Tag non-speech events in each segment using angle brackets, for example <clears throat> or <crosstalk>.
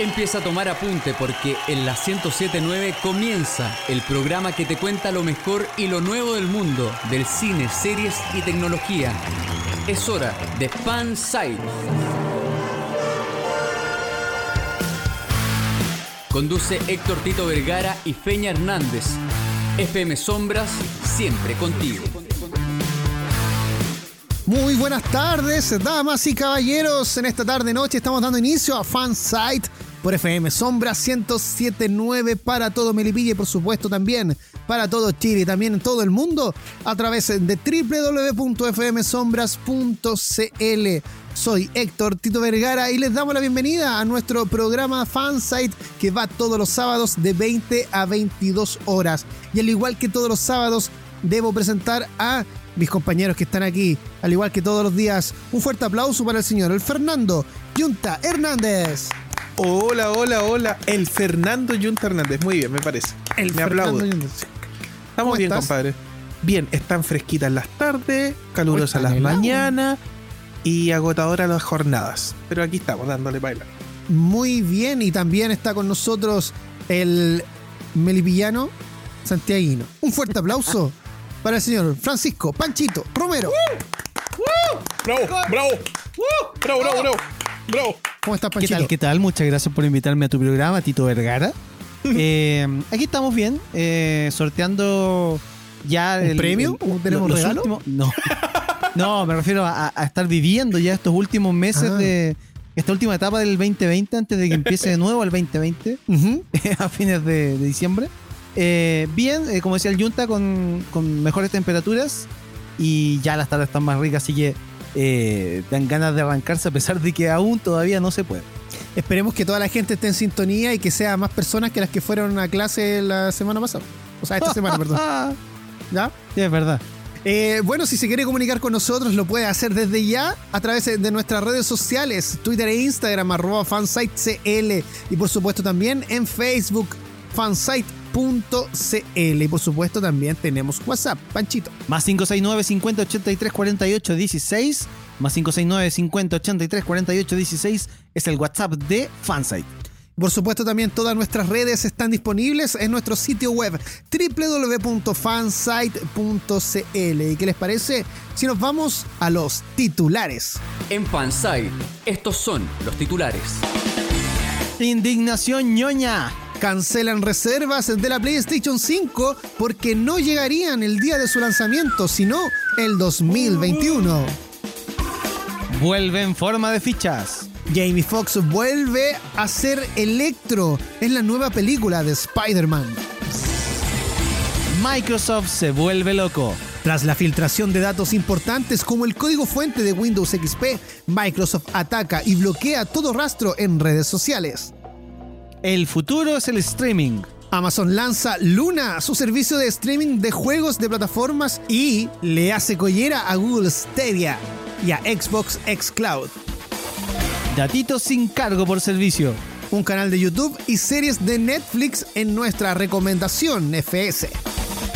Empieza a tomar apunte porque en la 1079 comienza el programa que te cuenta lo mejor y lo nuevo del mundo del cine, series y tecnología. Es hora de Fan Site. Conduce Héctor Tito Vergara y Feña Hernández. FM Sombras, siempre contigo. Muy buenas tardes, damas y caballeros. En esta tarde noche estamos dando inicio a Fansite por FM Sombra 1079 para todo Melipilla y por supuesto también para todo Chile y también en todo el mundo a través de www.fmsombras.cl. Soy Héctor Tito Vergara y les damos la bienvenida a nuestro programa Fansite que va todos los sábados de 20 a 22 horas. Y al igual que todos los sábados, debo presentar a mis compañeros que están aquí, al igual que todos los días. Un fuerte aplauso para el señor, Fernando Yunta Hernández. Hola, hola, hola. El Fernando Yunta Hernández. Muy bien, me parece. El me Fernando aplaudo. Yunta. Estamos bien, estás? compadre. Bien, están fresquitas las tardes, calurosas las mañanas y agotadoras las jornadas. Pero aquí estamos, dándole baila. Muy bien, y también está con nosotros el melipillano santiaguino. Un fuerte aplauso <laughs> para el señor Francisco Panchito Romero. ¡Bravo! ¡Bravo! ¡Bravo, bravo, bravo! ¡Bravo! ¿Cómo estás, ¿Qué Panchito? tal? ¿Qué tal? Muchas gracias por invitarme a tu programa, Tito Vergara. <laughs> Eh, aquí estamos bien, eh, sorteando ya ¿Un premio? ¿Tenemos los regalo? últimos- no. no, me refiero a, a estar viviendo ya estos últimos meses Ah. de esta última etapa del 2020 antes de que empiece de nuevo el 2020 <laughs> Ujú. <laughs> a fines de, de diciembre. Eh, bien, eh, como decía el Junta, con, con mejores temperaturas y ya las tardes están más ricas, así que eh, dan ganas de arrancarse a pesar de que aún todavía no se puede. Esperemos que toda la gente esté en sintonía y que sea más personas que las que fueron a clase la semana pasada. O sea, esta semana, perdón. <laughs> ¿Ya? Sí, es verdad. Eh, bueno, si se quiere comunicar con nosotros, lo puede hacer desde ya a través de nuestras redes sociales, Twitter e Instagram, arroba fansitecl. Y por supuesto también en Facebook, fansite.cl. Y por supuesto también tenemos WhatsApp, Panchito. Más 569 50 83 48 16. Más 569 50 83 48 16 es el WhatsApp de Fansite. Por supuesto también todas nuestras redes están disponibles en nuestro sitio web www.fansite.cl. ¿Y qué les parece si nos vamos a los titulares? En Fansite, estos son los titulares. Indignación ñoña. Cancelan reservas de la PlayStation 5 porque no llegarían el día de su lanzamiento, sino el 2021. Vuelve en forma de fichas. Jamie Foxx vuelve a ser Electro en la nueva película de Spider-Man. Microsoft se vuelve loco. Tras la filtración de datos importantes como el código fuente de Windows XP, Microsoft ataca y bloquea todo rastro en redes sociales. El futuro es el streaming. Amazon lanza Luna, su servicio de streaming de juegos de plataformas y le hace collera a Google Stadia y a Xbox Xcloud. Datitos sin cargo por servicio. Un canal de YouTube y series de Netflix en nuestra recomendación FS.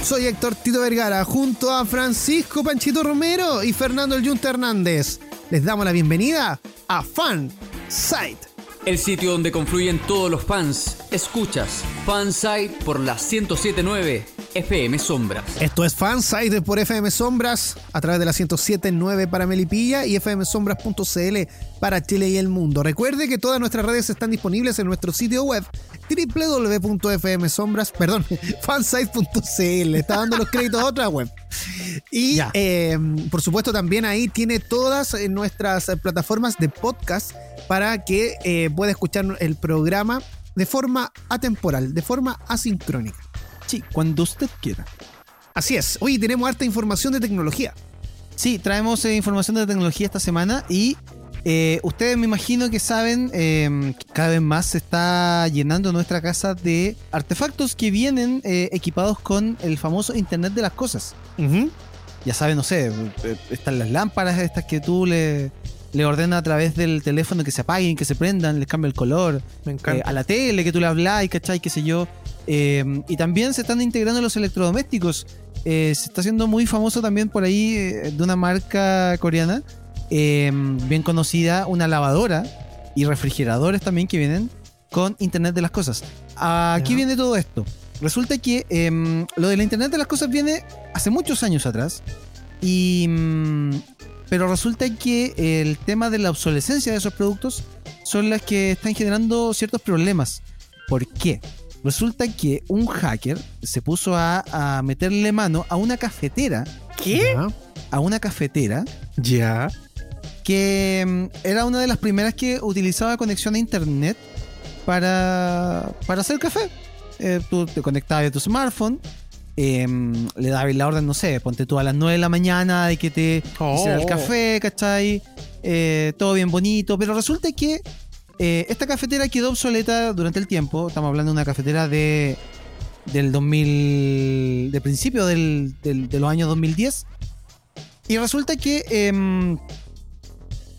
Soy Héctor Tito Vergara junto a Francisco Panchito Romero y Fernando El Hernández. Les damos la bienvenida a Fan Site. El sitio donde confluyen todos los fans. Escuchas Fansite por la 1079 FM Sombras. Esto es Fansite por FM Sombras a través de la 107.9 para Melipilla y fmsombras.cl para Chile y el mundo. Recuerde que todas nuestras redes están disponibles en nuestro sitio web www.fmsombras, perdón, <laughs> fansite.cl. Está dando los créditos a otra web. Y eh, por supuesto también ahí tiene todas eh, nuestras eh, plataformas de podcast para que eh, pueda escuchar el programa de forma atemporal, de forma asincrónica. Sí, cuando usted quiera. Así es. Hoy tenemos harta información de tecnología. Sí, traemos eh, información de tecnología esta semana y eh, ustedes me imagino que saben eh, que cada vez más se está llenando nuestra casa de artefactos que vienen eh, equipados con el famoso Internet de las Cosas. Ya saben, no sé, están las lámparas estas que tú le, le ordenas a través del teléfono que se apaguen, que se prendan, les cambia el color. Me encanta. A la tele que tú le hablas, ¿cachai? Qué sé yo. Y también se están integrando los electrodomésticos. Se está haciendo muy famoso también por ahí de una marca coreana, eh, bien conocida, una lavadora y refrigeradores también que vienen con Internet de las Cosas. Aquí Ya. viene todo esto. Resulta que em, lo de la Internet de las Cosas viene hace muchos años atrás. Y, mm, pero resulta que el tema de la obsolescencia de esos productos son las que están generando ciertos problemas. ¿Por qué? Resulta que un hacker se puso a, a meterle mano a una cafetera, ¿Qué? A una cafetera Ya. Que mm, era una de las primeras que utilizaba conexión a internet para, para hacer café. Eh, tú te conectabas a tu smartphone, em, le dabas la orden, no sé, ponte tú a las 9 de la mañana de que te Oh. hiciera el café, ¿cachai? Eh, todo bien bonito, pero resulta que eh, esta cafetera quedó obsoleta durante el tiempo. Estamos hablando de una cafetera de del 2000, de principio del, del- de los años 2010. Y resulta que, em,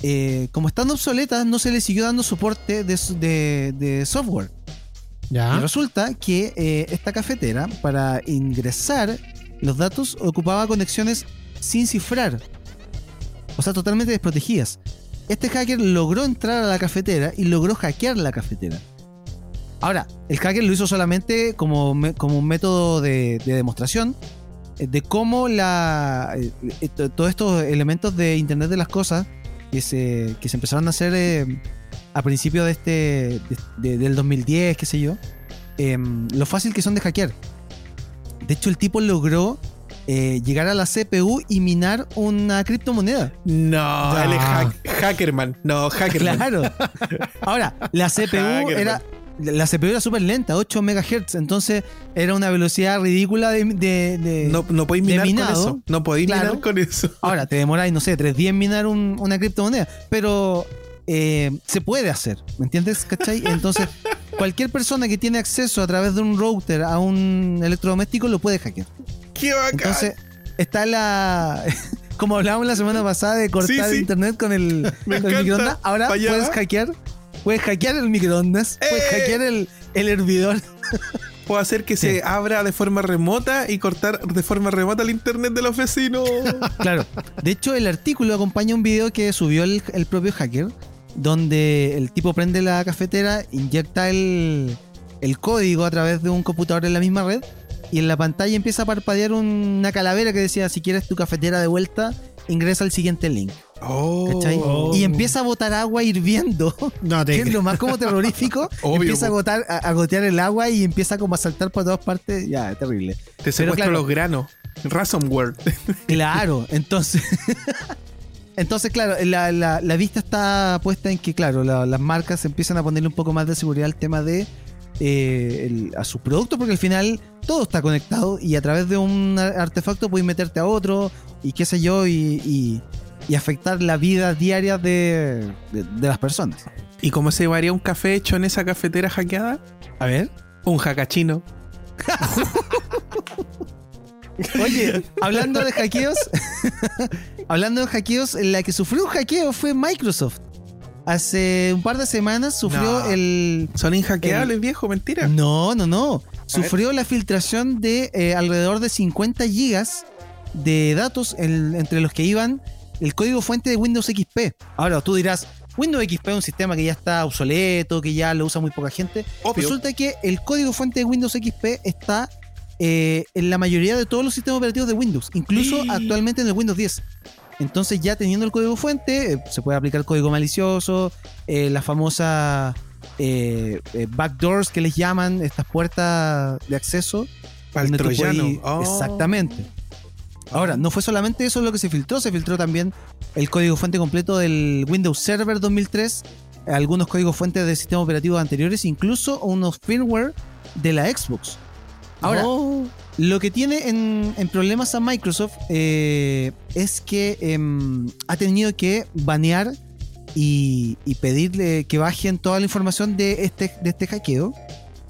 eh, como estando obsoletas, no se le siguió dando soporte de, s- de- de software. Y resulta que eh, esta cafetera, para ingresar los datos, ocupaba conexiones sin cifrar. O sea, totalmente desprotegidas. Este hacker logró entrar a la cafetera y logró hackear la cafetera. Ahora, el hacker lo hizo solamente como, me- como un método de, de demostración eh, de cómo la, to- todos estos elementos de Internet de las Cosas que se, que se empezaron a hacer eh, a principios de este de- de- del 2010, qué sé yo, em, lo fácil que son de hackear. De hecho, el tipo logró eh, llegar a la CPU y minar una criptomoneda. No, Ya. él es hack- Hackerman. No, Hackerman. Claro. <laughs> Ahora, la CPU era. La CPU era súper lenta, 8 MHz, entonces era una velocidad ridícula de. de- de- No, no podéis minar minado. con eso. No podéis Claro. minar con eso. <laughs> Ahora, te demoráis, no sé, 3 días en minar un- una criptomoneda, pero eh, se puede hacer, ¿me entiendes? ¿Cachai? Entonces, <laughs> cualquier persona que tiene acceso a través de un router a un electrodoméstico lo puede hackear. ¡Qué bacán! Entonces, está la. <laughs> Como hablábamos la semana pasada de cortar Sí, sí. internet con el, con el microondas, ahora puedes hackear. Puedes hackear el microondas, puedes ¡Eh! hackear el, el hervidor. <laughs> Puedo hacer que Sí. se abra de forma remota y cortar de forma remota el internet de los vecinos. <laughs> Claro. De hecho, el artículo acompaña un video que subió el, el propio hacker, donde el tipo prende la cafetera, inyecta el, el código a través de un computador en la misma red, y en la pantalla empieza a parpadear una calavera que decía: si quieres tu cafetera de vuelta, ingresa al siguiente link. Oh. Oh. Y empieza a botar agua hirviendo. <laughs> No te que es lo más como terrorífico. <laughs> Obvio, empieza a, po. gotar, a, a gotear el agua y empieza como a saltar por todas partes. Ya, es terrible. Te secuestro claro. los granos. Ransomware. <laughs> Claro, entonces. entonces, claro, la, la- la vista está puesta en que, claro, la- las marcas empiezan a ponerle un poco más de seguridad al tema de. eh, el- a sus productos, porque al final todo está conectado y a través de un ar- artefacto puedes meterte a otro y qué sé yo, y, y- y afectar la vida diaria de, de- de las personas. ¿Y cómo se llevaría un café hecho en esa cafetera hackeada? A ver. Un hackachino. Oye, hablando de hackeos, <laughs> hablando de hackeos, la que sufrió un hackeo fue Microsoft. Hace un par de semanas sufrió No. el. Son inhackeables, viejo, mentira. No, no, no. Sufrió la filtración de eh, alrededor de 50 gigas de datos en- entre los que iban el código fuente de Windows XP. Ahora tú dirás, Windows XP es un sistema que ya está obsoleto, que ya lo usa muy poca gente. Obvio. Resulta que el código fuente de Windows XP está eh, en la mayoría de todos los sistemas operativos de Windows, incluso Sí. actualmente en el Windows 10. Entonces ya teniendo el código fuente, eh, se puede aplicar código malicioso, eh, la famosa eh, eh, backdoors que les llaman, estas puertas de acceso. Al troyano. podís- Oh. Exactamente. Ahora, no fue solamente eso lo que se filtró, se filtró también el código fuente completo del Windows Server 2003, algunos códigos fuentes de sistemas operativos anteriores, incluso unos firmware de la Xbox. Ahora, Oh. lo que tiene en, en problemas a Microsoft eh, es que em, ha tenido que banear y, y pedirle que bajen toda la información de este, de este hackeo.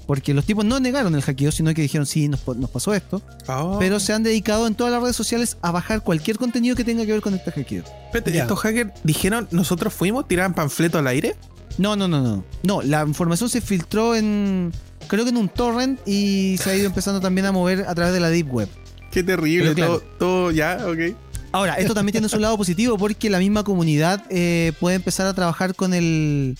Porque los tipos no negaron el hackeo, sino que dijeron, sí, nos, pasó esto. Oh. Pero se han dedicado en todas las redes sociales a bajar cualquier contenido que tenga que ver con este hackeo. Espérate, estos hackers dijeron, nosotros fuimos, tiraban panfleto al aire. No, no, no, no. No, la información se filtró en, creo que en un torrent y se ha ido empezando también a mover a través de la Deep Web. Qué terrible, Pero claro. todo, todo ya, ok. Ahora, esto también tiene su lado positivo porque la misma comunidad eh, puede empezar a trabajar con el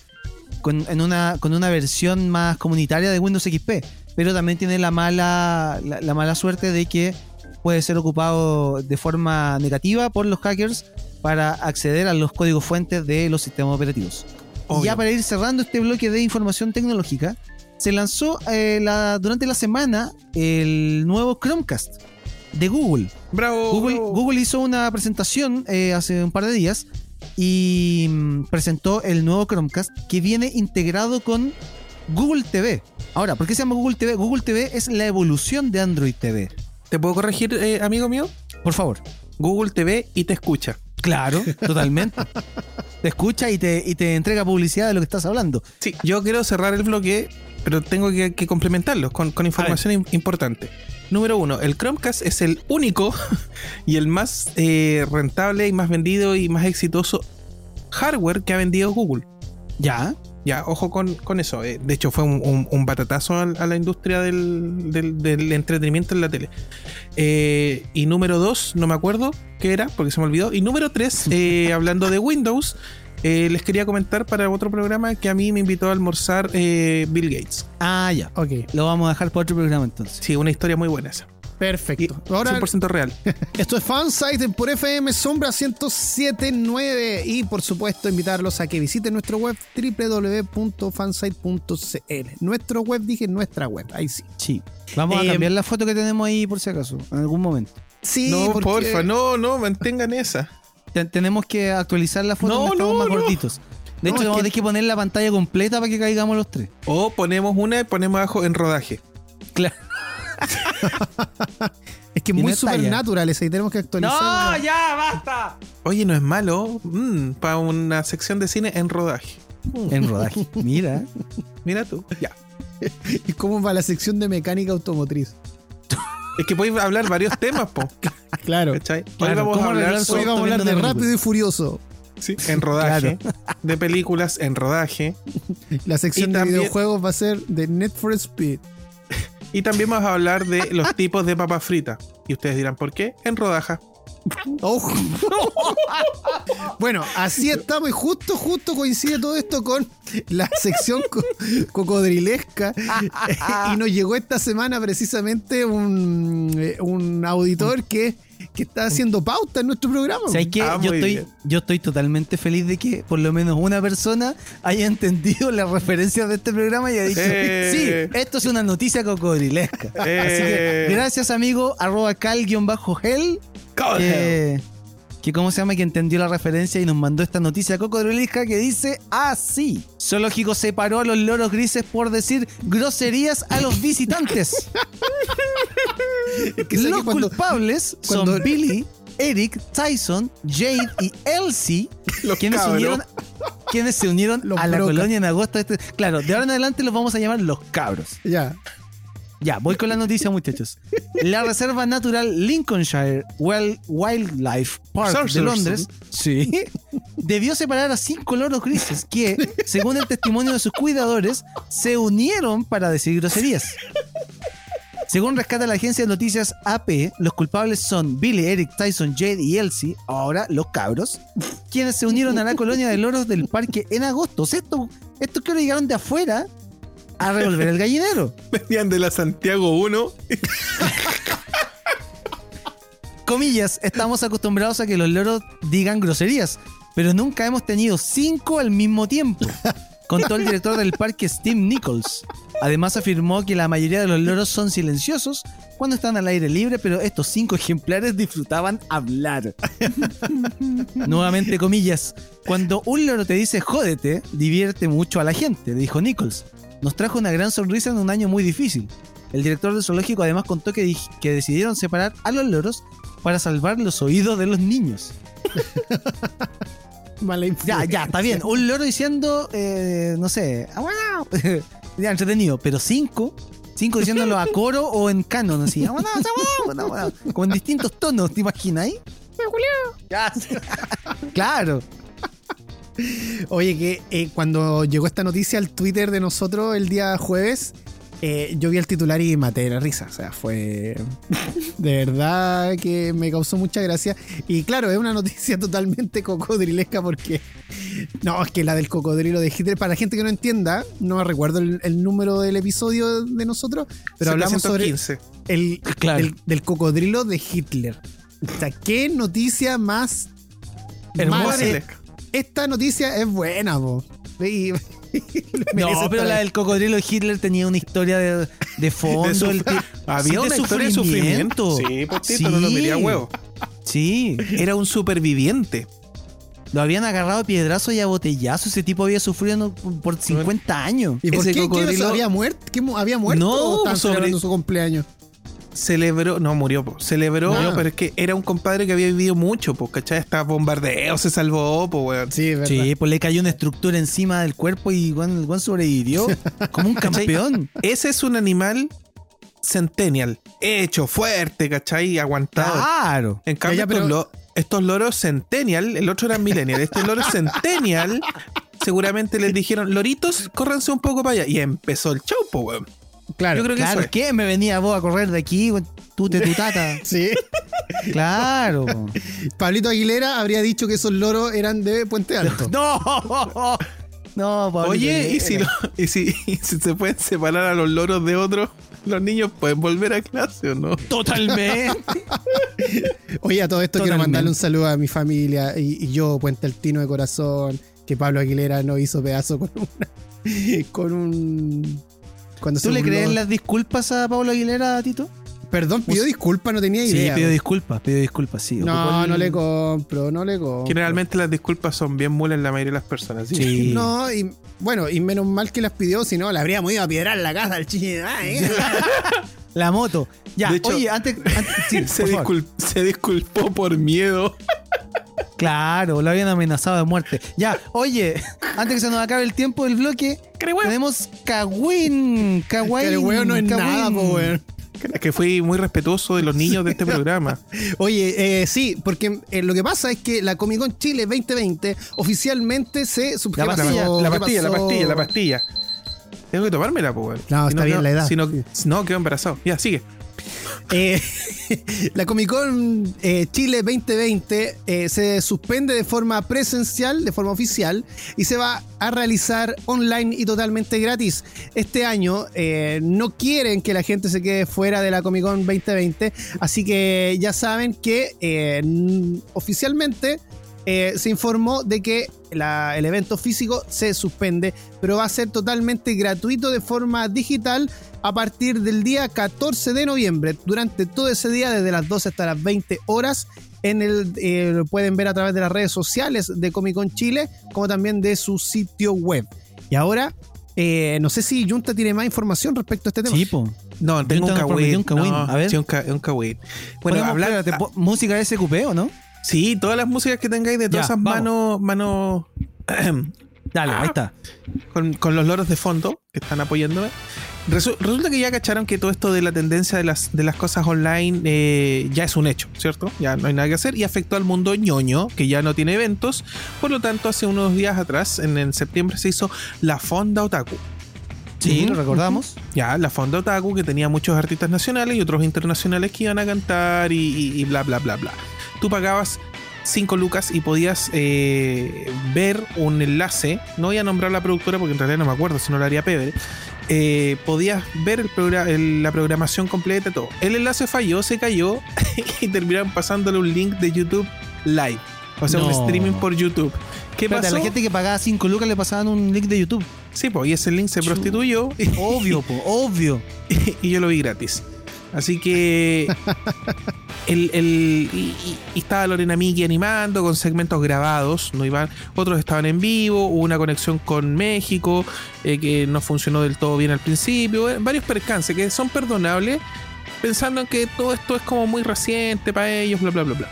con, en una, con una versión más comunitaria de Windows XP. Pero también tiene la mala, la, la mala suerte de que puede ser ocupado de forma negativa por los hackers para acceder a los códigos fuentes de los sistemas operativos. Y ya para ir cerrando este bloque de información tecnológica, se lanzó eh, la, durante la semana el nuevo Chromecast de Google. Bravo. Google. Google hizo una presentación eh, hace un par de días y mm, presentó el nuevo Chromecast que viene integrado con Google TV. Ahora, ¿por qué se llama Google TV? Google TV es la evolución de Android TV. ¿Te puedo corregir, eh, amigo mío? Por favor. Google TV y te escucha. Claro, totalmente. <laughs> te escucha y te, y te entrega publicidad de lo que estás hablando. Sí, yo quiero cerrar el bloque, pero tengo que, que complementarlo con, con información im- importante. Número uno, el Chromecast es el único <laughs> y el más eh, rentable y más vendido y más exitoso hardware que ha vendido Google. Ya. Ya, ojo con, con eso. eh, De hecho, fue un, un- un batatazo a, la industria del, del- del entretenimiento en la tele. Eh, y número dos, no me acuerdo qué era, porque se me olvidó. Y número tres, <laughs> hablando de Windows, eh, les quería comentar para otro programa que a mí me invitó a almorzar eh, Bill Gates. Ah, ya. Ok, Lo vamos a dejar para otro programa entonces. Sí, una historia muy buena esa. Y perfecto. Ahora, 100% real. <laughs> esto es Fansite por FM Sombra 1079 y por supuesto invitarlos a que visiten nuestro web www.fansite.cl. Nuestro web, dije nuestra web, ahí sí. Sí. Vamos a Eh, cambiar la foto que tenemos ahí por si acaso, en algún momento. Sí, no, porque- porfa, no, no, mantengan esa. Te- tenemos que actualizar la foto No, donde estamos no, más no. gorditos. De No, hecho, vamos a que- tener que poner la pantalla completa para que caigamos los tres. O ponemos una y ponemos abajo en rodaje. Claro. <laughs> Es que muy no es talla. supernatural esa y tenemos que actualizar. ya, basta! Oye, no es malo para una sección de cine en rodaje. En rodaje. <laughs> Mira. Mira tú. Ya. <laughs> ¿Y cómo va la sección de mecánica automotriz? Es que podéis hablar varios temas, po. <laughs> Claro. ¿Cachai? Claro, Hoy vamos ¿cómo a hablar Hoy vamos a hablar de Rápido y Furioso. sí, en rodaje, de películas en rodaje. <laughs> La sección Y de también- videojuegos va a ser de Net for Speed. <laughs> Y también vamos a hablar de los tipos de papas fritas. Y ustedes dirán, ¿por qué? En rodaja. ¡Ojo! <laughs> bueno, así estamos y justo, justo coincide todo esto con la sección co- cocodrilesca. <laughs> y nos llegó esta semana precisamente un, eh, un auditor que, que está haciendo pauta en nuestro programa. ¿Sabes qué? Ah, yo, estoy, bien. yo estoy totalmente feliz de que por lo menos una persona haya <laughs> entendido las referencias de este programa y haya dicho, Eh. sí, esto es una noticia cocodrilesca. Así Eh. que gracias amigo, arroba cal-gel, que, cómo se llama, que entendió la referencia y nos mandó esta noticia cocodrilesca que dice así. Zoológico separó a los loros grises por decir groserías a los visitantes. <laughs> que los que cuando- culpables cuando- son <laughs> Billy, Eric, Tyson, Jade y Elsie, Los quienes, se cabros. unieron, quienes se unieron Los a la colonia en agosto. de este- claro, de ahora en adelante los vamos a llamar los cabros. Ya. Ya, voy con la noticia, muchachos. La Reserva Natural Lincolnshire Wild- Wildlife Park de. Londres sí, debió separar a cinco loros grises que, según el testimonio de sus cuidadores, se unieron para decir groserías. Según rescata la agencia de noticias AP, los culpables son Billy, Eric, Tyson, Jade y Elsie, ahora los cabros, quienes se unieron a la colonia de loros del parque en agosto. O sea, estos estos que llegaron de afuera a revolver el gallinero. <laughs> Venían de la Santiago 1. comillas, estamos acostumbrados a que los loros digan groserías, pero nunca hemos tenido cinco al mismo tiempo, contó el director del parque Steve Nichols. Además afirmó que la mayoría de los loros son silenciosos cuando están al aire libre, pero estos cinco ejemplares disfrutaban hablar. <laughs> Nuevamente comillas, cuando un loro te dice jódete, divierte mucho a la gente, dijo Nichols. Nos trajo una gran sonrisa en un año muy difícil. El director del zoológico además contó que, que decidieron separar a los loros para salvar los oídos de los niños. <laughs> Mala Ya, ya, está bien. Un loro diciendo, eh, no sé, "Ah, bueno". <laughs> ya, entretenido, pero cinco, cinco diciéndolo a <laughs> coro o en canon, así, "Ah, bueno, ah, bueno, bueno", como en distintos tonos, ¿te imaginas ahí? Ya, claro. Oye, que eh, cuando llegó esta noticia al Twitter de nosotros el día jueves, eh, yo vi el titular y maté de la risa. O sea, fue <laughs> de verdad que me causó mucha gracia. Y claro, es una noticia <laughs> totalmente cocodrilesca porque. No, es que la del cocodrilo de Hitler, para la gente que no entienda, no recuerdo el, el número del episodio de nosotros, pero hablamos sobre 715. el, Claro. del, del cocodrilo de Hitler. O sea, qué noticia más Hermosa. mala. Esta noticia es buena, po. Y- <laughs> No, pero la del cocodrilo de Hitler tenía una historia de, de <laughs> fondo. De el Había sí, una historia de sufrimiento. Sí, potito, no lo quería huevo. Sí, Era un superviviente. lo habían agarrado a piedrazo y a botellazo. Ese tipo había sufrido por 50 años. ¿Y por ese qué? ¿Qué cocodrilo- había muerto? ¿Qué mu- había muerto? No, o sobre- su cumpleaños? Celebró, no murió, po. celebró, No. pero es que era un compadre que había vivido mucho, pues, ¿cachai? Estaba bombardeo, se salvó, pues, weón. Sí, es verdad. Sí, pues le cayó una estructura encima del cuerpo y buen sobrevivió como un <laughs> campeón. Ese es un animal centennial, hecho, fuerte, ¿cachai? Aguantado. Claro. En cambio, estos, pero- lo- estos loros centennial, el otro era millennial, este loro <laughs> centennial, seguramente les dijeron, loritos, córranse un poco para allá. Y empezó el show, po, weón. Claro. Yo creo que Claro, eso es. ¿qué? Me venía vos a correr de aquí, tú te tutata. <laughs> Sí. Claro. <laughs> Pablito Aguilera habría dicho que esos loros eran de Puente Alto. <laughs> No. No, Pablito Oye, ¿y si, lo- y, si, y si se pueden separar a los loros de otros, los niños pueden volver a clase o no? Totalmente. Oye, a todo esto quiero mandarle un saludo a mi familia y, y yo, Puente Altino de corazón, que Pablo Aguilera no hizo pedazo con una. con un. Cuando ¿Tú le burló. crees las disculpas a Pablo Aguilera, Tito? Perdón, pidió disculpas, no tenía Sí, idea. pido disculpas, pido disculpas, sí. no, el- no le compro, no le compro. Generalmente las disculpas son bien mulas en la mayoría de las personas. ¿sí? Sí. <laughs> No, y bueno, y menos mal que las pidió, si no, le habríamos ido a piedrar la casa al chile. <laughs> Ah, ¿eh? La moto. Ya, De hecho- oye, antes, antes- sí, <laughs> se, por favor. discul- se disculpó por miedo. Claro, lo habían amenazado de muerte. Ya, oye, antes que se nos acabe el tiempo del bloque, tenemos Kawin. Kawin. Que el no es Kawin. nada, po, weón. Que fui muy respetuoso de los niños de este programa. <laughs> Oye, eh, sí, porque eh, lo que pasa es que la Comic Con Chile 2020 oficialmente se La ¿qué pastilla? La ¿Qué pastilla, la pastilla, la pastilla. Tengo que tomármela, pues, weón. No, Si está bien la edad. Si no, no, quedo embarazado. Ya, sigue. Eh, <laughs> la Comic Con eh, Chile 2020 eh, se suspende de forma presencial, de forma oficial, y se va a realizar online y totalmente gratis. Este año no quieren que la gente se quede fuera de la Comic Con 2020, así que ya saben que oficialmente eh, se informó de que la- el evento físico se suspende, pero va a ser totalmente gratuito de forma digital a partir del día 14 de noviembre. Durante todo ese día, desde las 12 hasta las 20 horas, en el, eh, lo pueden ver a través de las redes sociales de Comic Con Chile, como también de su sitio web. Y ahora, eh, no sé si Junta tiene más información respecto a este tema. Sí, po. No, tengo un un cagüín. No, A ver. Sí, un, ca- un cagüín. Bueno, hablar. po- música de SQP, ¿o no? Sí, todas las músicas que tengáis de todas Ya, esas vamos. manos. manos <clears throat> Dale, ahí está. con, con los loros de fondo que están apoyándome. Resu- resulta que ya cacharon que todo esto de la tendencia de las, de las cosas online eh, ya es un hecho, ¿cierto? Ya no hay nada que hacer y afectó al mundo ñoño, que ya no tiene eventos. Por lo tanto, hace unos días atrás, en, en septiembre, se hizo la Fonda Otaku. Sí, Ujú, lo recordamos. Ya, la Fonda Otaku, que tenía muchos artistas nacionales y otros internacionales que iban a cantar y, y- y bla, bla, bla, bla. Tú pagabas 5 lucas y podías eh, ver un enlace. No voy a nombrar la productora porque en realidad no me acuerdo, si no lo haría Pebre. Eh, podías ver el progra- el- la programación completa, todo. El enlace falló, se cayó <laughs> y terminaron pasándole un link de YouTube live. O sea, un No. streaming por YouTube. ¿Qué Espérate, a pasó? la gente que pagaba 5 lucas le pasaban un link de YouTube. Sí, pues, y ese link se prostituyó <laughs> Obvio, po, obvio. <laughs> y yo lo vi gratis. Así que. <laughs> El, el- y- y estaba Lorena Miki animando con segmentos grabados. No iban, otros estaban en vivo. Hubo una conexión con México eh, que no funcionó del todo bien al principio. eh, varios percances que son perdonables. Pensando en que todo esto es como muy reciente para ellos, bla, bla, bla, bla.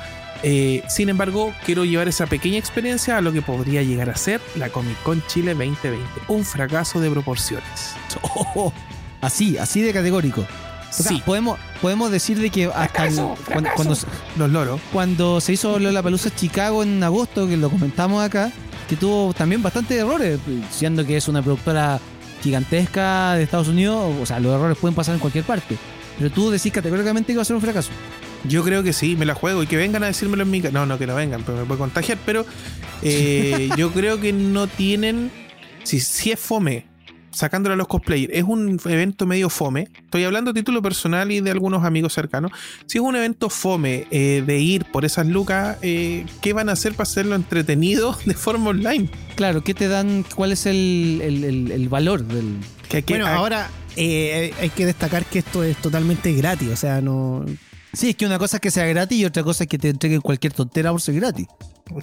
Eh, sin embargo, quiero llevar esa pequeña experiencia a lo que podría llegar a ser la Comic Con Chile 2020. Un fracaso de proporciones. Oh, así, así de categórico. O sea, Sí, podemos, podemos decir de que hasta el- Fracaso, cuando, los loros. cuando se hizo la Palusa Chicago en agosto, que lo comentamos acá, que tuvo también bastantes errores, siendo que es una productora gigantesca de Estados Unidos, o sea, los errores pueden pasar en cualquier parte. Pero tú decís categóricamente que va a ser un fracaso. Yo creo que sí, me la juego y que vengan a decírmelo en mi casa. No, no que no vengan, pero me puede contagiar. Pero eh, <laughs> yo creo que no tienen. Si, si es fome, sacándole a los cosplayers, es un evento medio fome. Estoy hablando a título personal y de algunos amigos cercanos. Si es un evento fome eh, de ir por esas lucas, eh, ¿qué van a hacer para hacerlo entretenido <laughs> de forma online? Claro, ¿qué te dan? ¿Cuál es el, el- el- el valor del. Que, que- Bueno, ah, ahora eh, hay que destacar que esto es totalmente gratis, o sea, no... Sí, es que una cosa es que sea gratis y otra cosa es que te entreguen cualquier tontera por ser gratis.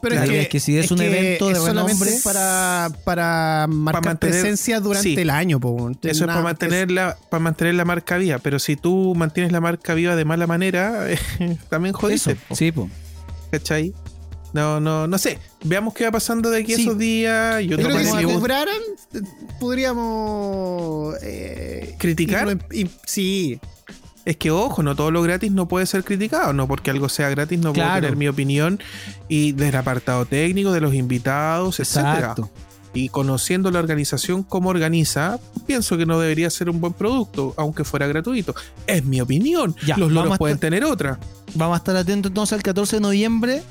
Pero Claro, es que si es un evento de renombre- para, para marcar mantener- presencia durante sí. el año. po. Eso es para mantener, la, para mantener la marca viva. Pero si tú mantienes la marca viva de mala manera, <laughs> también jodiste. Eso, sí, po. ¿Cachai? No, no, no sé. Veamos qué va pasando de aquí Sí. esos días. Yo creo que si cobraran, eh, podríamos... eh, ¿Criticar? y- sí, Es que, ojo, no todo lo gratis no puede ser criticado. No porque algo sea gratis no puedo tener mi opinión. Y del apartado técnico, de los invitados, etcétera. Y conociendo la organización como organiza, pienso que no debería ser un buen producto, aunque fuera gratuito. Es mi opinión. Ya, los loros pueden tener otra. Vamos a estar atentos entonces al 14 de noviembre.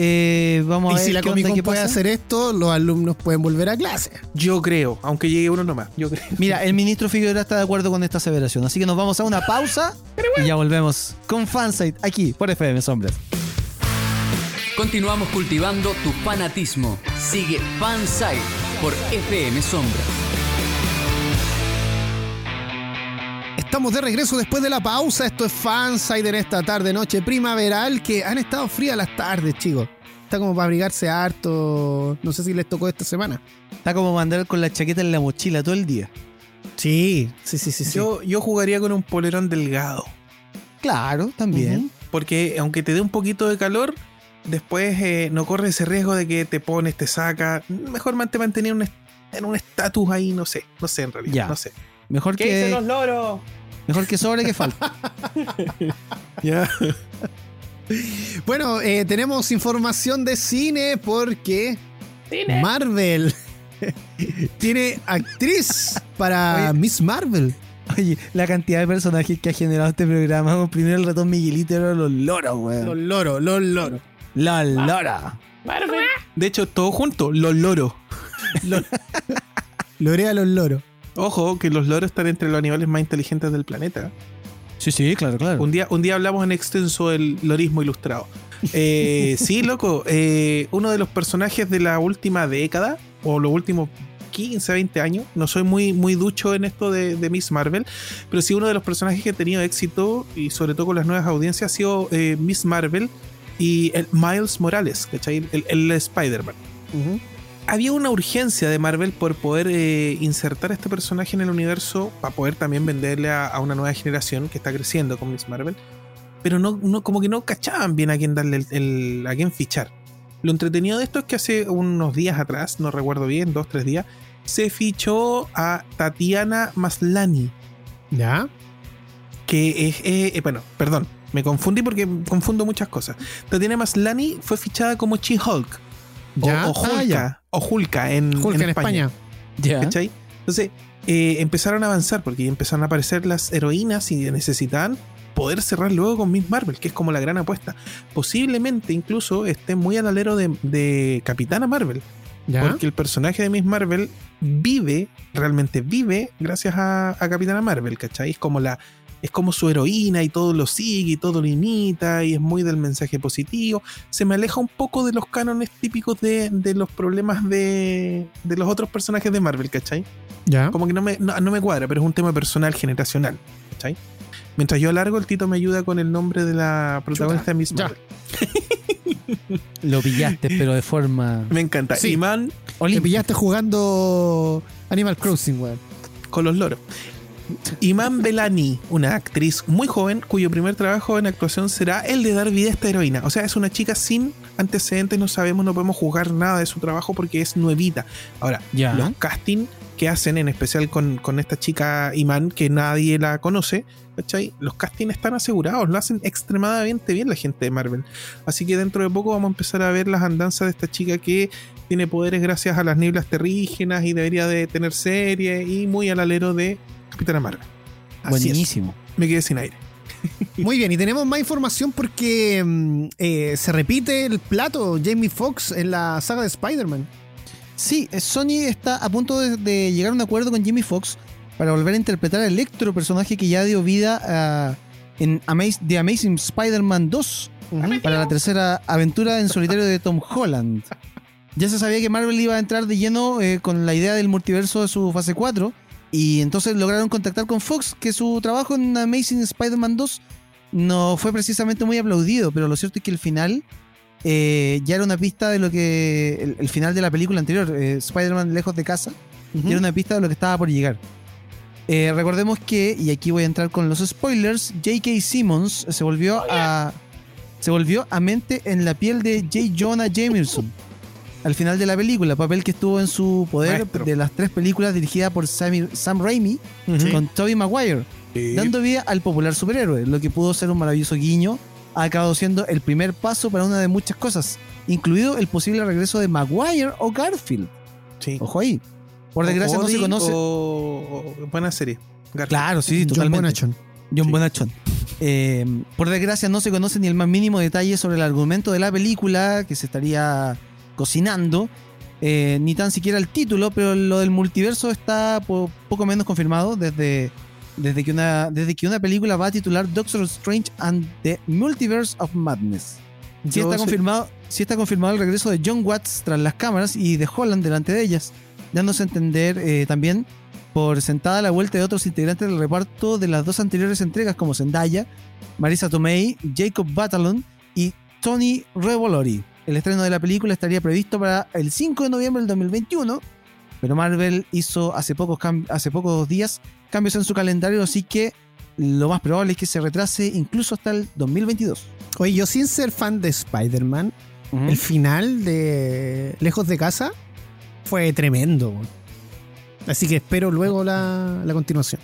Eh, vamos a y ver si la Comic Con puede pasa. hacer esto, los alumnos pueden volver a clase. Yo creo, aunque llegue uno nomás. Yo creo. Mira, el ministro Figueroa está de acuerdo con esta aseveración, así que nos vamos a una pausa y ya volvemos con Fansite aquí por FM Sombras. Continuamos cultivando tu fanatismo. Sigue Fansite por FM Sombra. Estamos de regreso después de la pausa. Esto es Fanside en esta tarde, noche primaveral, que han estado frías las tardes, chicos. Está como para abrigarse harto. No sé si les tocó esta semana. Está como mandar con la chaqueta en la mochila todo el día. Sí, sí, sí, sí. sí. Yo, yo jugaría con un polerón delgado. Claro, también. Porque aunque te dé un poquito de calor, después eh, no corre ese riesgo de que te pones, te saca. Mejor te mantener un en un estatus ahí, no sé. No sé en realidad. Ya. No sé. Mejor que loros? Mejor que sobre que falta. <laughs> Ya. Bueno, eh, tenemos información de cine porque Marvel tiene actriz para Miss Marvel. Oye, la cantidad de personajes que ha generado este programa. Primero el ratón Miguelito y ahora los loros, Los weón. loros, los loros. La lora. De hecho, todo junto, los loros. Lorea los loros. Ojo, que los loros están entre los animales más inteligentes del planeta. Sí, sí, claro, claro. Un día, un día hablamos en extenso del lorismo ilustrado. Eh, <laughs> sí, loco. eh, uno de los personajes de la última década, o los últimos 15, 20 años, no soy muy, muy ducho en esto de, de Miss Marvel, pero sí uno de los personajes que ha tenido éxito, y sobre todo con las nuevas audiencias, ha sido eh, Miss Marvel y el Miles Morales, ¿cachai? El, el Spider-Man. Había una urgencia de Marvel por poder eh, insertar a este personaje en el universo para poder también venderle a, a una nueva generación que está creciendo con Miss Marvel. Pero no, no, como que no cachaban bien a quién darle el, el- a quién fichar. Lo entretenido de esto es que hace unos días atrás, no recuerdo bien, dos, tres días, se fichó a Tatiana Maslany, ¿Ya? que es, eh, eh, bueno, perdón, me confundí porque confundo muchas cosas. Tatiana Maslany fue fichada como She-Hulk. O, o Ah, Hulka, ya. O Hulka en, Hulk en, en España. Ya. ¿Cachai? Entonces, eh, empezaron a avanzar porque ya empezaron a aparecer las heroínas y necesitaban poder cerrar luego con Miss Marvel, que es como la gran apuesta. Posiblemente incluso esté muy al alero de, de Capitana Marvel, ¿Ya? porque el personaje de Miss Marvel vive, realmente vive, gracias a, a Capitana Marvel, ¿cachai? Es como la. Es como su heroína y todo lo sigue y todo lo imita y es muy del mensaje positivo. Se me aleja un poco de los cánones típicos de, de los problemas de, de los otros personajes de Marvel, ¿cachai? ¿Ya? Como que no me, no, no me cuadra, pero es un tema personal, generacional. ¿Cachai? Mientras yo alargo, el Tito me ayuda con el nombre de la protagonista de Miss ya. Marvel. <laughs> Lo pillaste, pero de forma. Me encanta. Sí. Iman Te pillaste jugando Animal Crossing, weón. con los loros. Iman Belani, una actriz muy joven cuyo primer trabajo en actuación será el de dar vida a esta heroína. O sea, es una chica sin antecedentes, no sabemos, no podemos juzgar nada de su trabajo porque es nuevita. Ahora, Ya. los castings que hacen, en especial con, con esta chica Iman, que nadie la conoce, ¿cachai? Los castings están asegurados, lo hacen extremadamente bien la gente de Marvel. Así que dentro de poco vamos a empezar a ver las andanzas de esta chica que tiene poderes gracias a las nieblas terrígenas y debería de tener serie y muy al alero de Así es. Buenísimo. Me quedé sin aire. <laughs> Muy bien, y tenemos más información porque mm, eh, se repite el plato Jamie Foxx en la saga de Spider-Man. Sí, eh, Sony está a punto de, de llegar a un acuerdo con Jimmy Fox para volver a interpretar a Electro, personaje que ya dio vida en Amaz- The Amazing Spider-Man 2 para la tercera aventura en solitario de Tom Holland. <laughs> Ya se sabía que Marvel iba a entrar de lleno eh, con la idea del multiverso de su fase 4 y entonces lograron contactar con Fox que su trabajo en Amazing Spider-Man 2 no fue precisamente muy aplaudido, pero lo cierto es que el final eh, ya era una pista de lo que. El, el final de la película anterior, eh, Spider-Man lejos de casa, ya era una pista de lo que estaba por llegar. Eh, recordemos que, y aquí voy a entrar con los spoilers, J.K. Simmons se volvió a. Se volvió a mente en la piel de J. Jonah Jameson. Al final de la película, papel que estuvo en su poder Maestro. de las tres películas dirigidas por Sammy- Sam Raimi con Tobey Maguire dando vida al popular superhéroe, lo que pudo ser un maravilloso guiño, ha acabado siendo el primer paso para una de muchas cosas, incluido el posible regreso de Maguire o Garfield. Sí. Ojo ahí. Por desgracia O no se conoce. o- o- buena serie. Garfield. Claro, sí, John totalmente. Bonachon. John Sí. Bonachon. Eh, por desgracia no se conoce ni el más mínimo detalle sobre el argumento de la película que se estaría cocinando, eh, ni tan siquiera el título, pero lo del multiverso está po- poco menos confirmado desde, desde, que una, desde que una película va a titular Doctor Strange and the Multiverse of Madness. Sí está, confirmado, sí está confirmado el regreso de John Watts tras las cámaras y de Holland delante de ellas, dándose a entender eh, también por sentada la vuelta de otros integrantes del reparto de las dos anteriores entregas como Zendaya, Marisa Tomei, Jacob Batalon y Tony Revolori. El estreno de la película estaría previsto para el 5 de noviembre del 2021, pero Marvel hizo hace pocos, hace pocos días cambios en su calendario, así que lo más probable es que se retrase incluso hasta el 2022. Oye, yo sin ser fan de Spider-Man, el final de Lejos de Casa fue tremendo. Así que espero luego la, la continuación.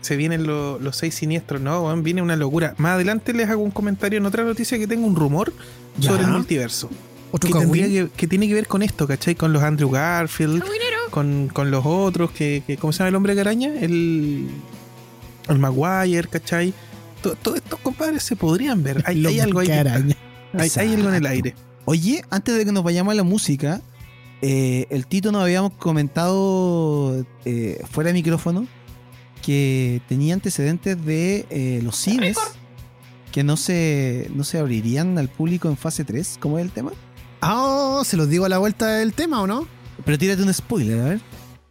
Se vienen lo- los seis siniestros, ¿no? Viene una locura. Más adelante les hago un comentario en otra noticia que tengo un rumor Ya. sobre el multiverso. Otro Que, tendría que, que tiene que ver con esto, ¿cachai? Con los Andrew Garfield, con, con los otros, que, que- ¿cómo se llama el hombre araña? El, el Maguire, ¿cachai? To- Todos estos compadres se podrían ver. Hay, algo ahí. hay, hay algo en el aire. Oye, antes de que nos vayamos a la música, eh, el Tito nos habíamos comentado eh, fuera de micrófono que tenía antecedentes de eh, los cines que no se, no se abrirían al público en fase 3. ¿Cómo es el tema? Ah, ¿se los digo a la vuelta del tema o no? Pero tírate un spoiler, a ver.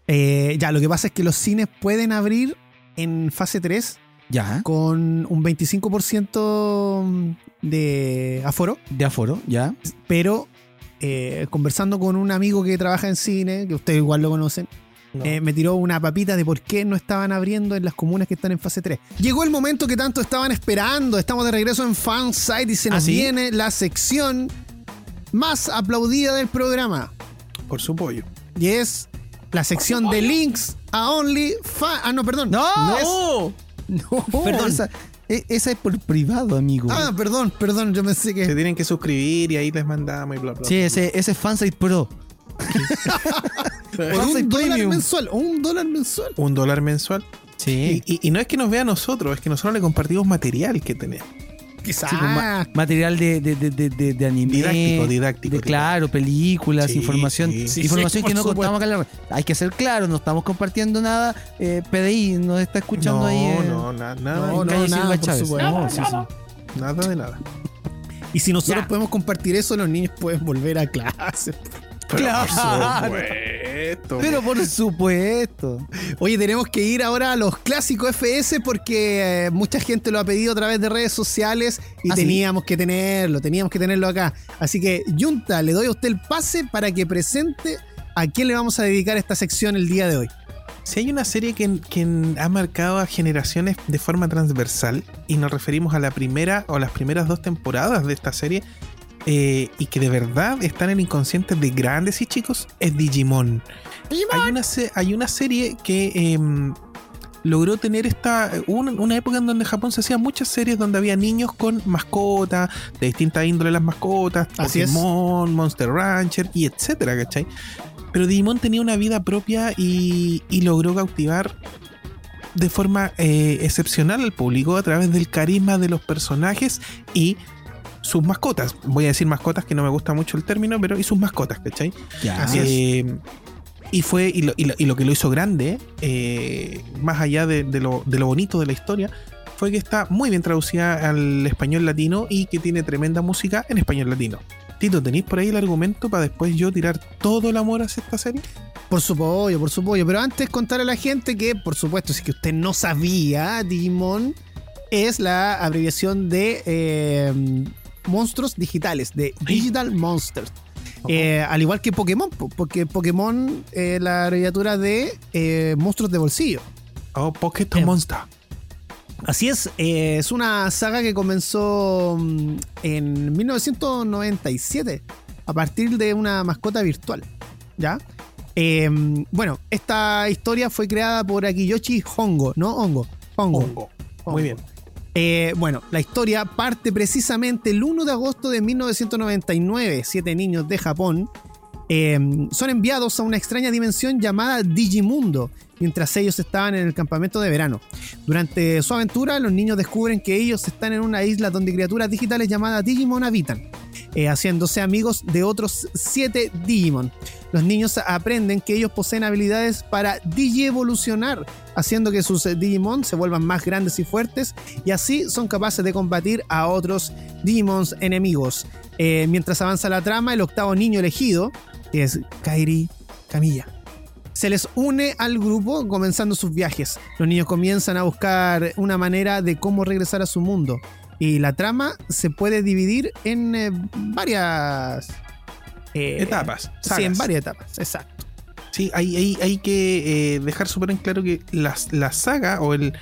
Eh, ya, lo que pasa es que los cines pueden abrir en fase 3 Ya, con un 25% de aforo, de aforo, ya. pero eh, conversando con un amigo que trabaja en cine, que ustedes igual lo conocen, No. eh, me tiró una papita de por qué no estaban abriendo en las comunas que están en fase 3. Llegó el momento que tanto estaban esperando. Estamos de regreso en Fansite y se ¿Ah, nos sí? viene la sección más aplaudida del programa. Por su pollo. Y es la sección de links a Only Fan. Ah, no, perdón. ¡No! es- No, <laughs> Perdón. Esa, e- esa es por privado, amigo. Ah, perdón, perdón, yo pensé Se que. tienen que suscribir y ahí les mandamos y bla, bla. sí, ese, ese es Fansite Pro. <laughs> Por un dólar mensual. Un dólar mensual. Un dólar mensual. Sí. Y, y- y no es que nos vea a nosotros, es que nosotros le compartimos material que tenemos. Quizás. Sí, pues, ma- material de, de, de, de, de- de anime. Didáctico, didáctico, De, claro, películas, Sí, información. sí. Información sí, que no contamos acá. en la red. Hay que ser claro, no estamos compartiendo nada. Eh, PDI nos está escuchando no, ahí. eh, no, na- nada, No, no, nada, por Chávez. supuesto. No, sí, sí. nada de nada. Y si nosotros Ya. podemos compartir eso, los niños pueden volver a Claro. Por supuesto. Pero por supuesto. Oye, tenemos que ir ahora a los clásicos FS porque eh, mucha gente lo ha pedido a través de redes sociales y ¿Ah, teníamos que tenerlo, teníamos que tenerlo acá. Así que, Junta, le doy a usted el pase para que presente a quién le vamos a dedicar esta sección el día de hoy. Si hay una serie que, que ha marcado a generaciones de forma transversal, y nos referimos a la primera o las primeras dos temporadas de esta serie, eh, y que de verdad está en el inconsciente de grandes y chicos es Digimon. Hay, una, hay una serie que em, logró tener esta. Una, una época en donde Japón se hacían muchas series donde había niños con mascotas, de distintas índoles las mascotas, Así es. Pokémon, Monster Rancher y etcétera, ¿cachai? Pero Digimon tenía una vida propia y, y logró cautivar de forma eh, excepcional al público a través del carisma de los personajes y sus mascotas. Voy a decir mascotas que no me gusta mucho el término, pero y sus mascotas, ¿cachai? Ya. Así es. Eh, y fue, y lo, y lo- y lo que lo hizo grande, eh, más allá de, de lo, de lo bonito de la historia, fue que está muy bien traducida al español latino y que tiene tremenda música en español latino. Tito, ¿tenéis por ahí el argumento para después yo tirar todo el amor hacia esta serie? Por su pollo, por su pollo. Pero antes contar a la gente que, por supuesto, si que usted no sabía, Digimon es la abreviación de eh, monstruos digitales, de Digital Monsters. Eh, al igual que Pokémon, po, porque Pokémon es la abreviatura de eh, monstruos de bolsillo. Oh, Pocket Em. Monster. Así es, eh, es una saga que comenzó mm, en 1997 a partir de una mascota virtual. ¿Ya? Eh, bueno, esta historia fue creada por Akiyoshi Hongo, ¿no? Hongo. Hongo. Hongo. Muy bien. Eh, bueno, la historia parte precisamente el 1 de agosto de 1999. Siete niños de Japón eh, son enviados a una extraña dimensión llamada Digimundo, mientras ellos estaban en el campamento de verano. Durante su aventura, los niños descubren que ellos están en una isla donde criaturas digitales llamadas Digimon habitan, eh, haciéndose amigos de otros siete Digimon. Los niños aprenden que ellos poseen habilidades para digievolucionar, haciendo que sus Digimon se vuelvan más grandes y fuertes, y así son capaces de combatir a otros Digimons enemigos. Eh, mientras avanza la trama, el octavo niño elegido, que es Kairi Camilla, se les une al grupo comenzando sus viajes. Los niños comienzan a buscar una manera de cómo regresar a su mundo. Y la trama se puede dividir en eh, varias eh, Etapas. Sí, en varias etapas, exacto. Sí, hay, hay, hay que eh, dejar súper en claro que la, la saga o el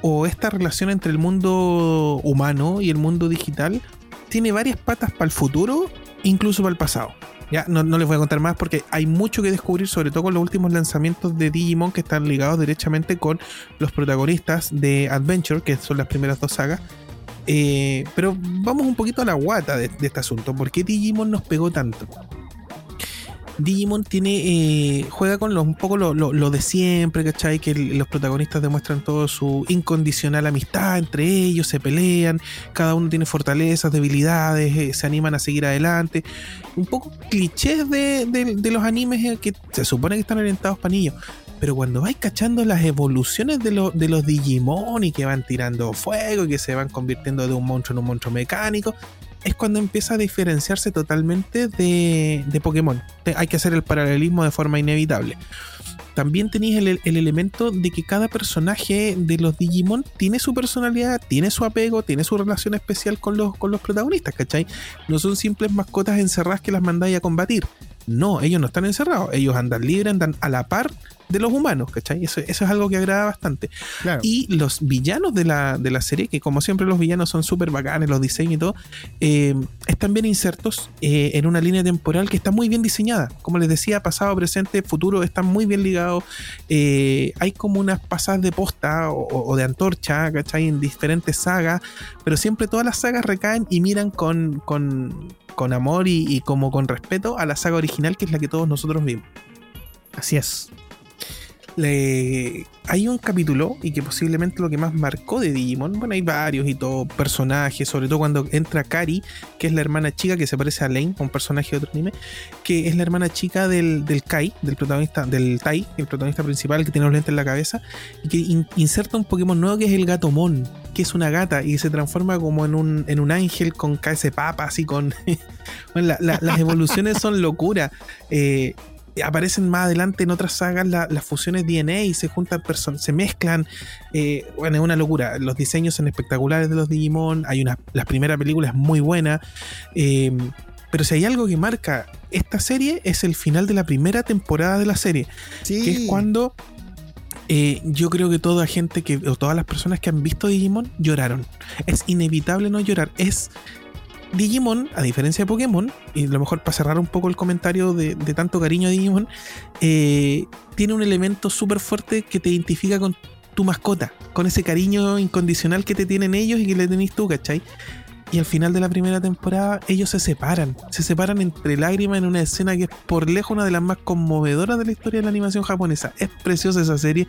o esta relación entre el mundo humano y el mundo digital tiene varias patas para el futuro, incluso para el pasado. Ya, no, no les voy a contar más porque hay mucho que descubrir, sobre todo con los últimos lanzamientos de Digimon que están ligados derechamente con los protagonistas de Adventure, que son las primeras dos sagas. Eh, pero vamos un poquito a la guata de, este asunto. ¿Por qué Digimon nos pegó tanto? Digimon tiene eh, juega con lo- un poco lo, lo- de siempre, ¿cachai? Que los protagonistas demuestran todo su incondicional amistad entre ellos, se pelean, cada uno tiene fortalezas, debilidades, eh, se animan a seguir adelante. Un poco clichés de, de- de los animes que se supone que están orientados para niños. Pero cuando vais cachando las evoluciones de, de los Digimon y que van tirando fuego y que se van convirtiendo de un monstruo en un monstruo mecánico, es cuando empieza a diferenciarse totalmente de, de Pokémon. Hay que hacer el paralelismo de forma inevitable. También tenéis el, el elemento de que cada personaje de los Digimon tiene su personalidad, tiene su apego, tiene su relación especial con los, con los protagonistas, ¿cachai? No son simples mascotas encerradas que las mandáis a combatir. No, ellos no están encerrados, ellos andan libres, andan a la par de los humanos, ¿cachai? Eso, eso es algo que agrada bastante. Claro. Y los villanos de la, de la serie, que como siempre los villanos son súper bacanes, los diseños y todo, eh, están bien insertos eh, en una línea temporal que está muy bien diseñada. Como les decía, pasado, presente, futuro están muy bien ligados. Eh, hay como unas pasadas de posta o, o de antorcha, ¿cachai? En diferentes sagas, pero siempre todas las sagas recaen y miran con, con, con amor y, como con respeto a la saga original, que es la que todos nosotros vimos. Así es. Hay un capítulo y que posiblemente lo que más marcó de Digimon, bueno, hay varios y todo, personajes, sobre todo cuando entra Kari, que es la hermana chica que se parece a Lane, un personaje de otro anime, que es la hermana chica del, Kai, del protagonista, del Tai, el protagonista principal que tiene los lentes en la cabeza, y que in- inserta un Pokémon nuevo que es el Gatomon, que es una gata y se transforma como en un, en un ángel con cabeza de papa, así con... <laughs> bueno, la- la- las evoluciones son locura. Eh, aparecen más adelante en otras sagas la- las fusiones DNA y se juntan personas, se mezclan. eh, bueno, es una locura. Los diseños son espectaculares de los Digimon. Hay una, la primera película es muy buena. eh, pero si hay algo que marca esta serie es el final de la primera temporada de la serie, Sí. que es cuando eh, yo creo que toda gente que, o todas las personas que han visto Digimon lloraron. Es inevitable no llorar. Es Digimon, a diferencia de Pokémon, y a lo mejor para cerrar un poco el comentario de, tanto cariño a Digimon, eh, tiene un elemento súper fuerte que te identifica con tu mascota, con ese cariño incondicional que te tienen ellos y que le tenés tú, ¿cachai? Y al final de la primera temporada ellos se separan, se separan entre lágrimas en una escena que es por lejos una de las más conmovedoras de la historia de la animación japonesa. Es preciosa esa serie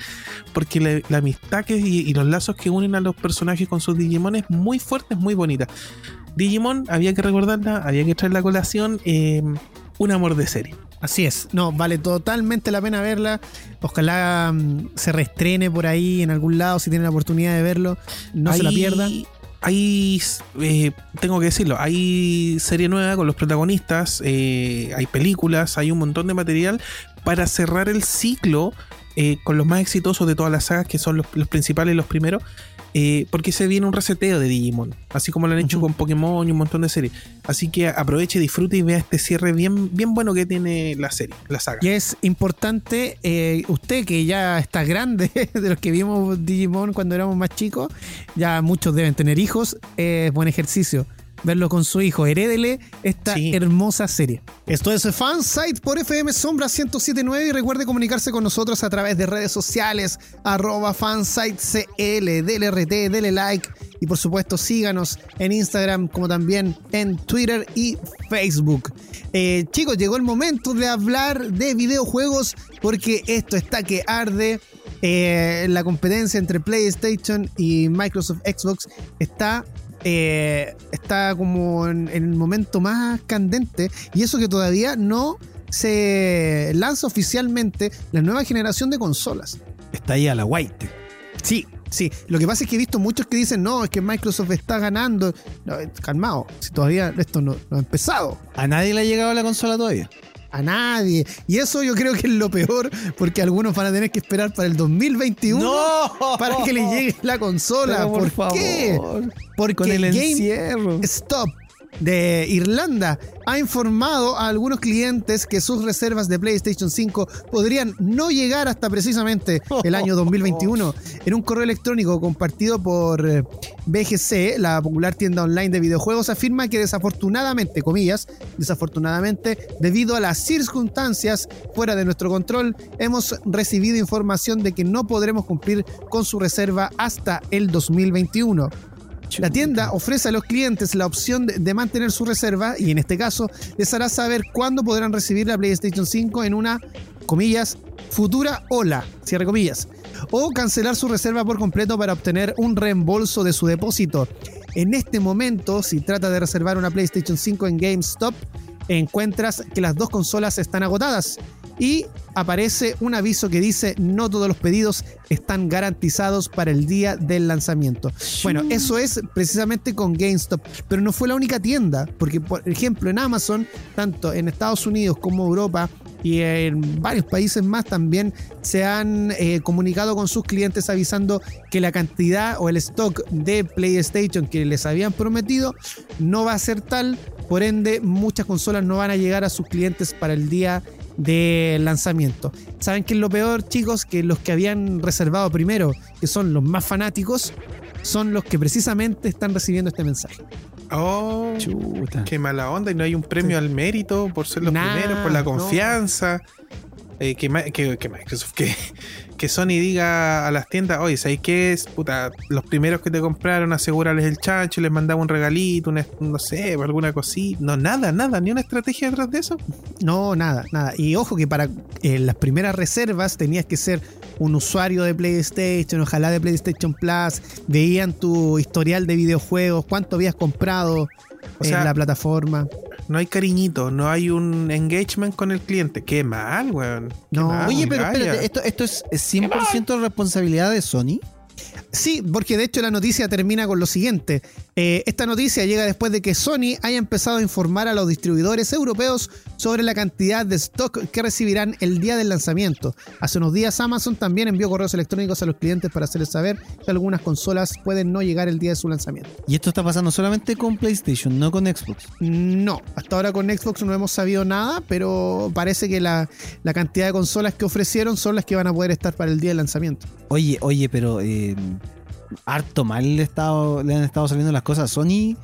porque la, la amistad que, y, y los lazos que unen a los personajes con sus Digimon es muy fuerte, es muy bonita. Digimon, había que recordarla, había que traer la colación, eh, un amor de serie. Así es, no, vale totalmente la pena verla. Ojalá mm, se reestrene por ahí en algún lado si tienen la oportunidad de verlo. No se la pierdan. Hay, eh, tengo que decirlo, hay serie nueva con los protagonistas, eh, hay películas, hay un montón de material para cerrar el ciclo eh, con los más exitosos de todas las sagas, que son los, los principales, los primeros, eh, porque se viene un reseteo de Digimon, así como lo han hecho con Pokémon y un montón de series. Así que aproveche, disfrute y vea este cierre bien, bien bueno que tiene la serie, la saga. Y es importante, eh, usted que ya está grande, <laughs> de los que vimos Digimon cuando éramos más chicos, ya muchos deben tener hijos, es buen ejercicio. Verlo con su hijo, herédele esta Sí. hermosa serie. Esto es Fansite por FM Sombra 1079 y recuerde comunicarse con nosotros a través de redes sociales, arroba fansitecl, dele RT, dele like y por supuesto síganos en Instagram como también en Twitter y Facebook. Eh, chicos, llegó el momento de hablar de videojuegos porque esto está que arde. Eh, la competencia entre PlayStation y Microsoft Xbox está, eh, está como en, en el momento más candente y eso que todavía no se lanza oficialmente la nueva generación de consolas. Está ahí a la white. Sí, sí. Lo que pasa es que he visto muchos que dicen, no, es que Microsoft está ganando. No, calmado, si todavía esto no, no ha empezado. A nadie le ha llegado la consola todavía. A nadie. Y eso yo creo que es lo peor, porque algunos van a tener que esperar para el 2021 para que les llegue la consola. Pero ¿Por, qué? Porque Con el Game encierro. Stop de Irlanda ha informado a algunos clientes que sus reservas de PlayStation 5 podrían no llegar hasta precisamente el año 2021. <laughs> En un correo electrónico compartido por eh, BGC, la popular tienda online de videojuegos, afirma que desafortunadamente, comillas, desafortunadamente, debido a las circunstancias fuera de nuestro control, hemos recibido información de que no podremos cumplir con su reserva hasta el 2021. La tienda ofrece a los clientes la opción de, de mantener su reserva y en este caso les hará saber cuándo podrán recibir la PlayStation 5 en una, comillas, futura ola, cierre comillas, o cancelar su reserva por completo para obtener un reembolso de su depósito. En este momento, si trata de reservar una PlayStation 5 en GameStop, encuentras que las dos consolas están agotadas y aparece un aviso que dice no todos los pedidos están garantizados para el día del lanzamiento. Bueno, eso es precisamente con GameStop, pero no fue la única tienda, porque por ejemplo en Amazon, tanto en Estados Unidos como Europa y en varios países más también se han eh, comunicado con sus clientes avisando que la cantidad o el stock de PlayStation que les habían prometido no va a ser tal, por ende muchas consolas no van a llegar a sus clientes para el día de lanzamiento. ¿Saben qué es lo peor, chicos? Que los que habían reservado primero, que son los más fanáticos, son los que precisamente están recibiendo este mensaje. Oh, Chuta. qué mala onda. Y no hay un premio al mérito por ser los Nah, primeros, por la no. confianza. Eh, que, que, que Microsoft, que, que Sony diga a las tiendas, oye, ¿sabéis qué es? Puta, los primeros que te compraron, asegúrales el chancho, les mandaba un regalito, una- no sé, alguna cosita. No, nada, nada, ni una estrategia detrás de eso. No, nada, nada. Y ojo que para eh, las primeras reservas tenías que ser un usuario de PlayStation, ojalá de PlayStation Plus, veían tu historial de videojuegos, cuánto habías comprado O sea, en la plataforma. No hay cariñito, no hay un engagement con el cliente. Qué mal, weón. Qué No. mal, Oye, pero espérate, ¿esto, esto es 100% responsabilidad de Sony? Sí, porque de hecho la noticia termina con lo siguiente. Eh, esta noticia llega después de que Sony haya empezado a informar a los distribuidores europeos sobre la cantidad de stock que recibirán el día del lanzamiento. Hace unos días Amazon también envió correos electrónicos a los clientes para hacerles saber que algunas consolas pueden no llegar el día de su lanzamiento. Y esto está pasando solamente con PlayStation, no con Xbox. No, hasta ahora con Xbox no hemos sabido nada, pero parece que la, la cantidad de consolas que ofrecieron son las que van a poder estar para el día del lanzamiento. Oye, oye, pero eh, harto mal le, estado, le han estado saliendo las cosas a Sony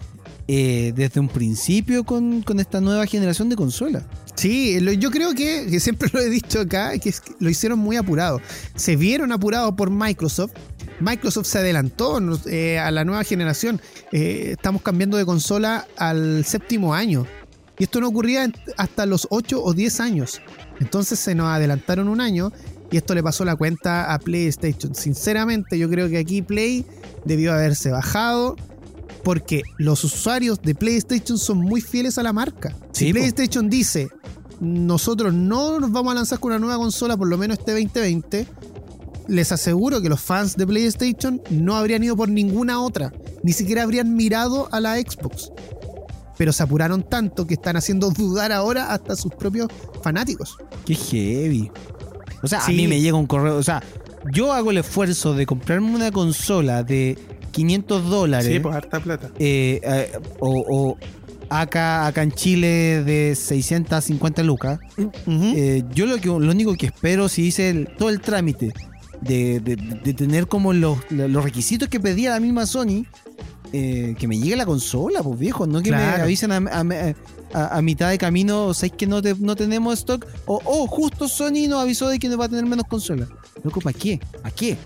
eh, desde un principio con, con esta nueva generación de consolas. Sí, lo- yo creo que, que siempre <laughs> lo he dicho acá, que, que lo hicieron muy apurado. Se vieron apurados por Microsoft. Microsoft se adelantó eh, a la nueva generación. Eh, estamos cambiando de consola al séptimo año. Y esto no ocurría hasta los 8 o 10 años. Entonces se nos adelantaron un año y esto le pasó la cuenta a PlayStation. Sinceramente, yo creo que aquí Play debió haberse bajado porque los usuarios de PlayStation son muy fieles a la marca. Si po. PlayStation dice, nosotros no nos vamos a lanzar con una nueva consola por lo menos este 2020, les aseguro que los fans de PlayStation no habrían ido por ninguna otra, ni siquiera habrían mirado a la Xbox. Pero se apuraron tanto que están haciendo dudar ahora hasta sus propios fanáticos. Qué heavy. O sea, Sí. a mí me llega un correo. O sea, yo hago el esfuerzo de comprarme una consola de 500 dólares. Sí, pues harta plata. eh, eh, o, o acá, acá en Chile de 650 lucas. Eh, yo lo, que, lo único que espero, si hice el- todo el trámite de, de- de tener como los, los requisitos que pedía la misma Sony, eh, que me llegue la consola, pues viejo, no que me avisen a, a- a- a mitad de camino, o sea, que no, te- no tenemos stock, o oh, justo Sony nos avisó de que nos va a tener menos consolas. Loco, ¿para qué? ¿A qué?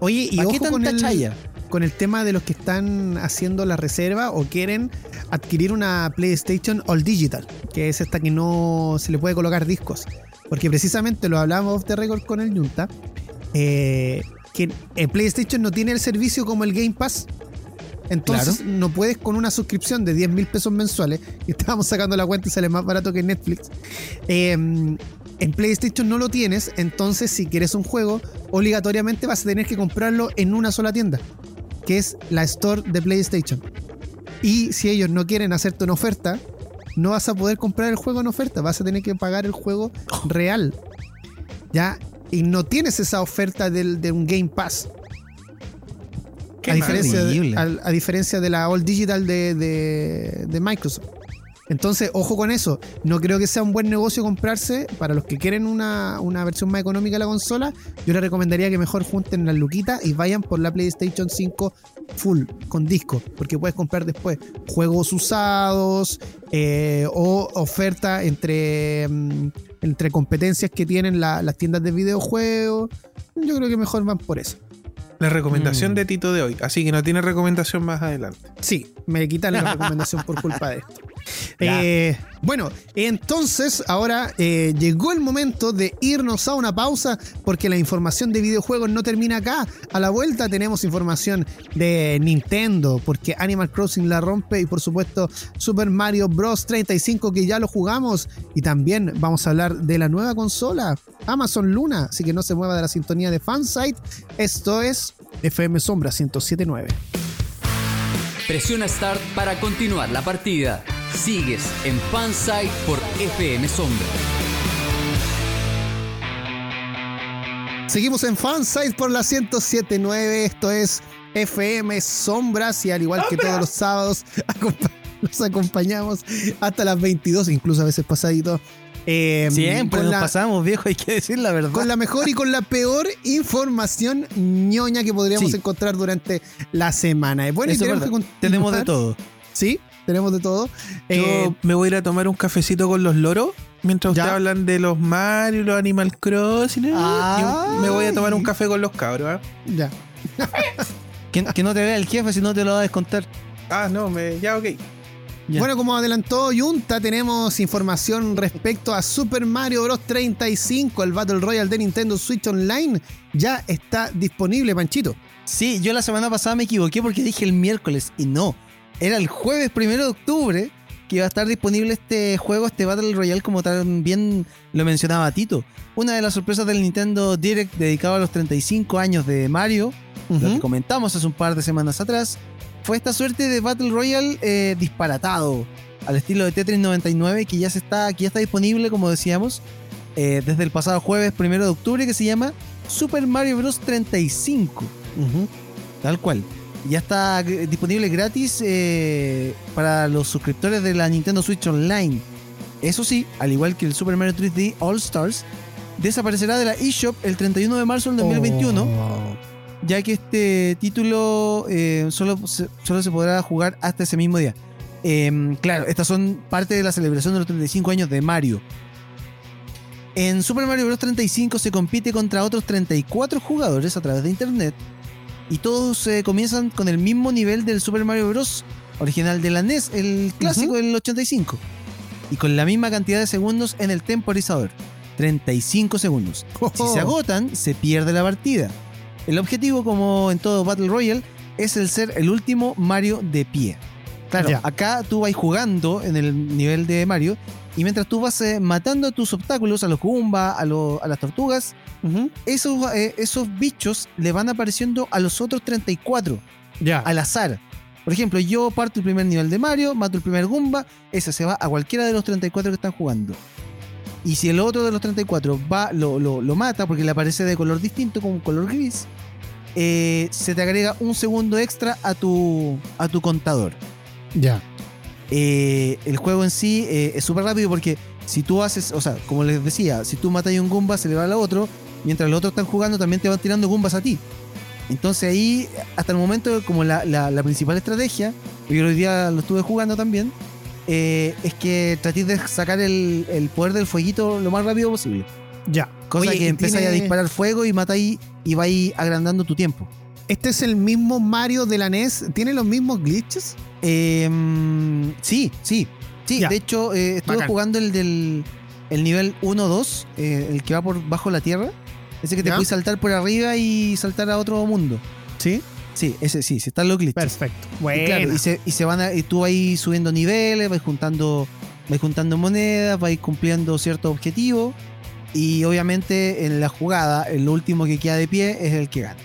Oye, y ¿Para qué ojo con el, chaya? con el tema de los que están haciendo la reserva o quieren adquirir una PlayStation All Digital, que es esta que no se le puede colocar discos. Porque precisamente lo hablamos off the record con el Junta, eh, que el PlayStation no tiene el servicio como el Game Pass. Entonces no puedes con una suscripción de 10 mil pesos mensuales, y estábamos sacando la cuenta y sale más barato que Netflix. eh, en PlayStation no lo tienes, entonces si quieres un juego, obligatoriamente vas a tener que comprarlo en una sola tienda, que es la Store de PlayStation. Y si ellos no quieren hacerte una oferta, no vas a poder comprar el juego en oferta, vas a tener que pagar el juego real. ¿Ya? Y no tienes esa oferta del, de un Game Pass. A diferencia, de, horrible. a, a diferencia de la All Digital de, de- de Microsoft. Entonces, ojo con eso. No creo que sea un buen negocio comprarse. Para los que quieren una, una versión más económica de la consola, yo les recomendaría que mejor junten las luquitas y vayan por la PlayStation 5 full, con disco. Porque puedes comprar después juegos usados eh, o oferta entre, mm, entre competencias que tienen la- las tiendas de videojuegos. Yo creo que mejor van por eso. La recomendación Mm. de Tito de hoy. Así que no tiene recomendación más adelante. Sí, me quitan la recomendación por culpa de esto. Eh, bueno, entonces ahora eh, llegó el momento de irnos a una pausa porque la información de videojuegos no termina acá. A la vuelta tenemos información de Nintendo porque Animal Crossing la rompe y por supuesto Super Mario Bros. 35 que ya lo jugamos y también vamos a hablar de la nueva consola Amazon Luna, así que no se mueva de la sintonía de Fansite. Esto es FM Sombra 1079. Presiona Start para continuar la partida. Sigues en Fansite por FM Sombra. Seguimos en Fansite por la 1079. Esto es FM Sombras y al igual que todos los sábados <laughs> los acompañamos hasta las 22, incluso a veces pasadito. Eh, Siempre con nos la, pasamos, viejo, hay que decir la verdad. con la mejor y con la peor información ñoña que podríamos Sí. encontrar durante la semana. Eh, Bueno, y tenemos, que. Tenemos de todo. Sí, tenemos de todo. Yo Eh, me voy a ir a tomar un cafecito con los loros. Mientras Ya. ustedes hablan de los Mario, los Animal Crossing, ¿eh? Ay. yo me voy a tomar un café con los cabros. ¿ah? ya. Que, que no te vea el jefe si no te lo va a descontar. Ah, no, me, ya, ok. Bueno, como adelantó Junta, tenemos información respecto a Super Mario Bros. 35, el Battle Royale de Nintendo Switch Online. Ya está disponible, Panchito. Sí, yo la semana pasada me equivoqué porque dije el miércoles y no. Era el jueves primero de octubre que iba a estar disponible este juego, este Battle Royale, como también lo mencionaba Tito. Una de las sorpresas del Nintendo Direct dedicado a los 35 años de Mario, lo que comentamos hace un par de semanas atrás, fue esta suerte de Battle Royale eh, disparatado al estilo de Tetris 99 que ya, se está, que ya está disponible, como decíamos, eh, desde el pasado jueves primero de octubre que se llama Super Mario Bros. 35. Ujú. Tal cual. Ya está eh, disponible gratis eh, para los suscriptores de la Nintendo Switch Online. Eso sí, al igual que el Super Mario 3D All Stars, desaparecerá de la eShop el 31 de marzo del 2021, Oh. Ya que este título eh, solo, se, solo se podrá jugar hasta ese mismo día. Em, claro, estas son parte de la celebración de los 35 años de Mario. En Super Mario Bros. 35 se compite contra otros 34 jugadores a través de internet y todos eh, comienzan con el mismo nivel del Super Mario Bros. original de la NES, el clásico del 85, y con la misma cantidad de segundos en el temporizador, 35 segundos. Si se agotan, se pierde la partida. El objetivo, como en todo Battle Royale, es el ser el último Mario de pie. Claro, Ya. acá tú vas jugando en el nivel de Mario y mientras tú vas eh, matando a tus obstáculos, a los Goomba, a, lo- a las tortugas, esos, eh, esos bichos le van apareciendo a los otros 34 Ya. al azar. Por ejemplo, yo parto el primer nivel de Mario, mato el primer Goomba, ese se va a cualquiera de los 34 que están jugando. Y si el otro de los 34 va, lo, lo- lo mata porque le aparece de color distinto, como un color gris, eh, se te agrega un segundo extra a tu, a tu contador. Ya. Eh, el juego en sí eh, es súper rápido porque si tú haces, o sea, como les decía, si tú matas a un Goomba, se le va al otro, mientras los otros están jugando, también te van tirando Goombas a ti. Entonces ahí, hasta el momento, como la, la- la principal estrategia, yo hoy día lo estuve jugando también, eh, es que tratéis de sacar el, el poder del fueguito lo más rápido posible. Ya. Cosa Oye, que empezáis a disparar fuego y matáis y vais agrandando tu tiempo. Este es el mismo Mario de la NES. ¿Tiene los mismos glitches? Eh, sí, sí. Sí, Ya. de hecho, eh, estuve Bacán. jugando el del el nivel 1-2, eh, el que va por bajo la tierra. Ese que te puedes saltar por arriba y saltar a otro mundo. Sí. Sí, ese sí, sí están los glitches. Perfecto. Y Bueno. claro, y, se, y se van a, y tú vas subiendo niveles, vas juntando, vas juntando monedas, vas cumpliendo ciertos objetivos. Y obviamente en la jugada, el último que queda de pie es el que gana.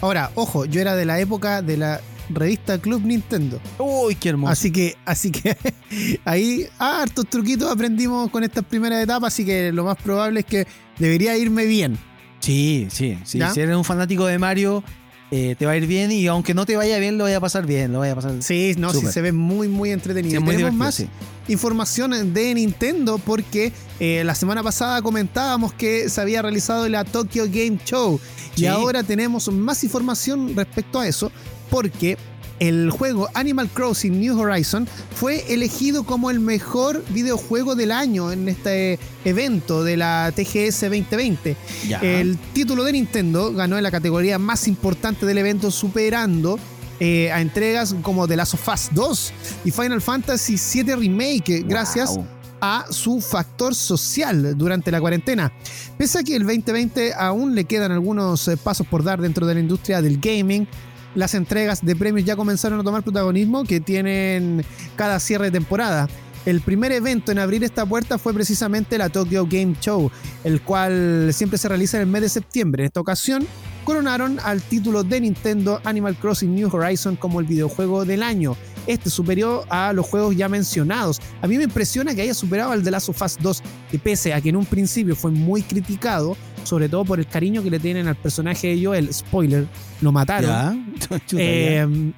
Ahora, ojo, yo era de la época de la revista Club Nintendo. Uy, qué hermoso. Así que, así que <laughs> ahí ah, hartos truquitos aprendimos con estas primeras etapas, así que lo más probable es que debería irme bien. Sí, sí, sí. ¿Ya? Si eres un fanático de Mario, eh, te va a ir bien y aunque no te vaya bien, lo vaya a pasar bien, lo vaya a pasar. Sí, no, sí Súper. se ve muy, muy entretenido. Sí, muy tenemos más sí. información de Nintendo porque eh, la semana pasada comentábamos que se había realizado la Tokyo Game Show y Sí. ahora tenemos más información respecto a eso porque el juego Animal Crossing New Horizon fue elegido como el mejor videojuego del año en este evento de la TGS 2020. Ya. El título de Nintendo ganó en la categoría más importante del evento, superando eh, a entregas como The Last of Us 2 y Final Fantasy VII Remake, gracias a su factor social durante la cuarentena. Pese a que el 2020 aún le quedan algunos eh, pasos por dar dentro de la industria del gaming, las entregas de premios ya comenzaron a tomar protagonismo que tienen cada cierre de temporada. El primer evento en abrir esta puerta fue precisamente la Tokyo Game Show, el cual siempre se realiza en el mes de septiembre. En esta ocasión, coronaron al título de Nintendo Animal Crossing New Horizon como el videojuego del año. Este superior a los juegos ya mencionados. A mí me impresiona que haya superado al The Last of Us 2, que pese a que en un principio fue muy criticado, sobre todo por el cariño que le tienen al personaje de Joel, spoiler, lo mataron. Ya. <laughs> Chuta, ya. Eh,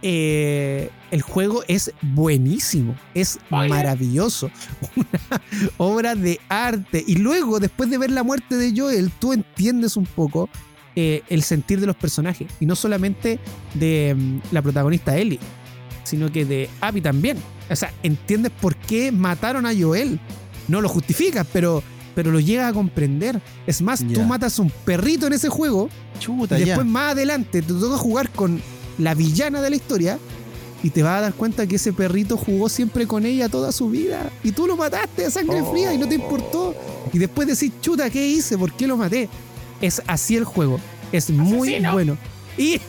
eh, el juego es buenísimo, es maravilloso, una <laughs> obra de arte. Y luego, después de ver la muerte de Joel, tú entiendes un poco eh, el sentir de los personajes. Y no solamente de mm, la protagonista Ellie, sino que de Abby también. O sea, entiendes por qué mataron a Joel. No lo justificas, pero, pero lo llegas a comprender. Es más, tú matas un perrito en ese juego Chuta, y después más adelante te toca jugar con la villana de la historia y te vas a dar cuenta que ese perrito jugó siempre con ella toda su vida y tú lo mataste a sangre fría y no te importó. Y después decís, chuta, ¿qué hice? ¿Por qué lo maté? Es así el juego. Es muy bueno. Y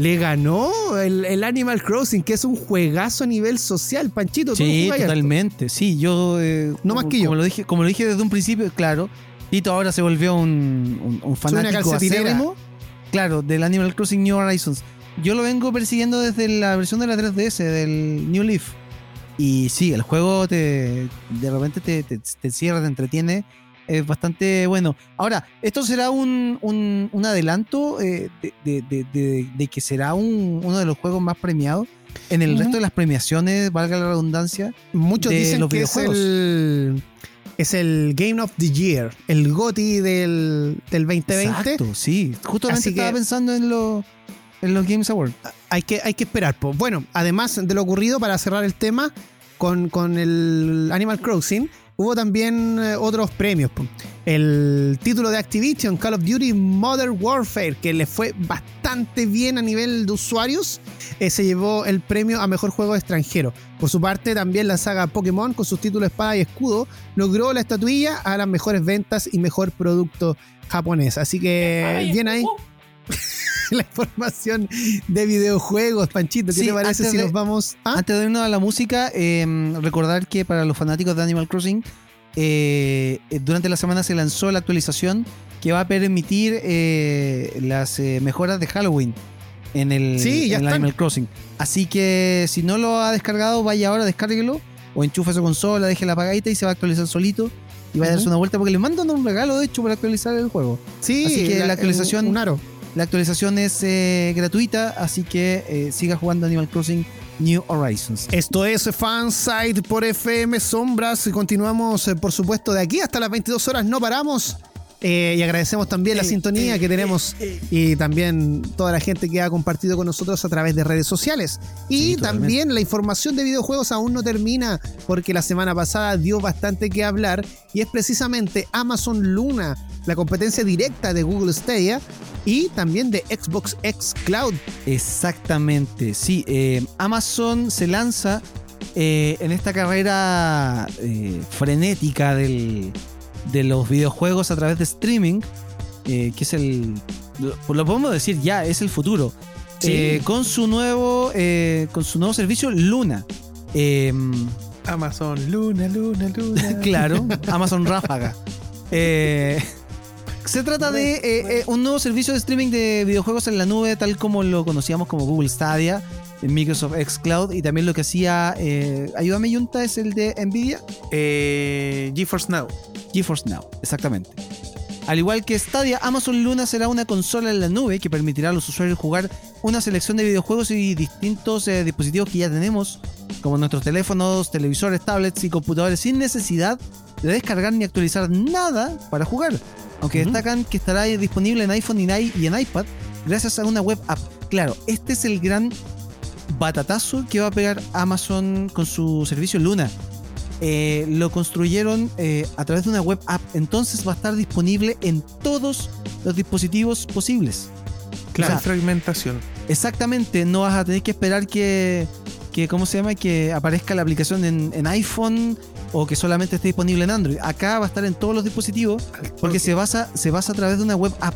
le ganó el, el Animal Crossing, que es un juegazo a nivel social. Panchito, tú Sí, harto. totalmente. Sí, yo. eh, No más que yo. Como lo, dije, como lo dije desde un principio, claro. Tito ahora se volvió un, un, un fanático acérrimo. Claro, del Animal Crossing New Horizons. Yo lo vengo persiguiendo desde la versión de la 3DS, del New Leaf. Y sí, el juego te de repente te, te, te cierra, te entretiene. Es bastante bueno. Ahora, ¿esto será un, un, un adelanto eh, de, de- de- de- de que será un- uno de los juegos más premiados? En el resto de las premiaciones, valga la redundancia, Muchos dicen los que es videojuegos. el, es el Game of the Year, el GOTY del, del 2020. Exacto, sí. Justamente Así que- estaba pensando en, lo, en los Games Awards. Hay que, hay que esperar. po. Bueno, además de lo ocurrido, para cerrar el tema con, con el Animal Crossing, hubo también eh, otros premios. El título de Activision, Call of Duty Modern Warfare, que le fue bastante bien a nivel de usuarios, eh, se llevó el premio a mejor juego extranjero. Por su parte, también la saga Pokémon, con sus títulos Espada y Escudo, logró la estatuilla a las mejores ventas y mejor producto japonés. Así que, bien ahí. <laughs> la información de videojuegos, Panchito. ¿Qué Sí, te parece antes si de- nos vamos a.? Antes de irnos a la música, eh, recordar que para los fanáticos de Animal Crossing, eh, durante la semana se lanzó la actualización que va a permitir eh, las eh, mejoras de Halloween en el, Sí, ya en el están. Animal Crossing. Así que si no lo ha descargado, vaya ahora, descárguelo o enchufe su consola, deje la apagadita y se va a actualizar solito. Y va a darse una vuelta porque le mandan un regalo, de hecho, para actualizar el juego. Sí, así que la actualización- Un, un aro. La actualización es eh, gratuita, así que eh, siga jugando Animal Crossing New Horizons. Esto es Fansite por FM Sombras. Continuamos, eh, por supuesto, de aquí hasta las 22 horas. No paramos. Eh, y agradecemos también la sintonía que tenemos y también toda la gente que ha compartido con nosotros a través de redes sociales. Y Sí, también la información de videojuegos aún no termina porque la semana pasada dio bastante que hablar y es precisamente Amazon Luna, la competencia directa de Google Stadia y también de Xbox X Cloud. Exactamente, sí. eh, Amazon se lanza eh, en esta carrera eh, frenética del- de los videojuegos a través de streaming, eh, que es el... Lo, lo podemos decir ya, es el futuro. Sí. Eh, con su nuevo eh, con su nuevo servicio Luna. Eh, Amazon, Luna, Luna, Luna. <laughs> claro, Amazon Ráfaga. <laughs> Eh, se trata de eh, eh, un nuevo servicio de streaming de videojuegos en la nube, tal como lo conocíamos como Google Stadia, Microsoft xCloud, y también lo que hacía, eh, ayúdame Yunta, es el de Nvidia, Eh, GeForce Now. GeForce Now, exactamente. Al igual que Stadia, Amazon Luna será una consola en la nube que permitirá a los usuarios jugar una selección de videojuegos y distintos eh, dispositivos que ya tenemos, como nuestros teléfonos, televisores, tablets y computadores, sin necesidad de descargar ni actualizar nada para jugar. Aunque destacan que estará disponible en iPhone y en i- y en iPad gracias a una web app. Claro, este es el gran batatazo que va a pegar Amazon con su servicio Luna. Eh, lo construyeron eh, a través de una web app, entonces va a estar disponible en todos los dispositivos posibles. Claro. O sea, fragmentación. Exactamente, no vas a tener que esperar que, que ¿cómo se llama? Que aparezca la aplicación en, en iPhone o que solamente esté disponible en Android. Acá va a estar en todos los dispositivos porque se basa, se basa a través de una web app.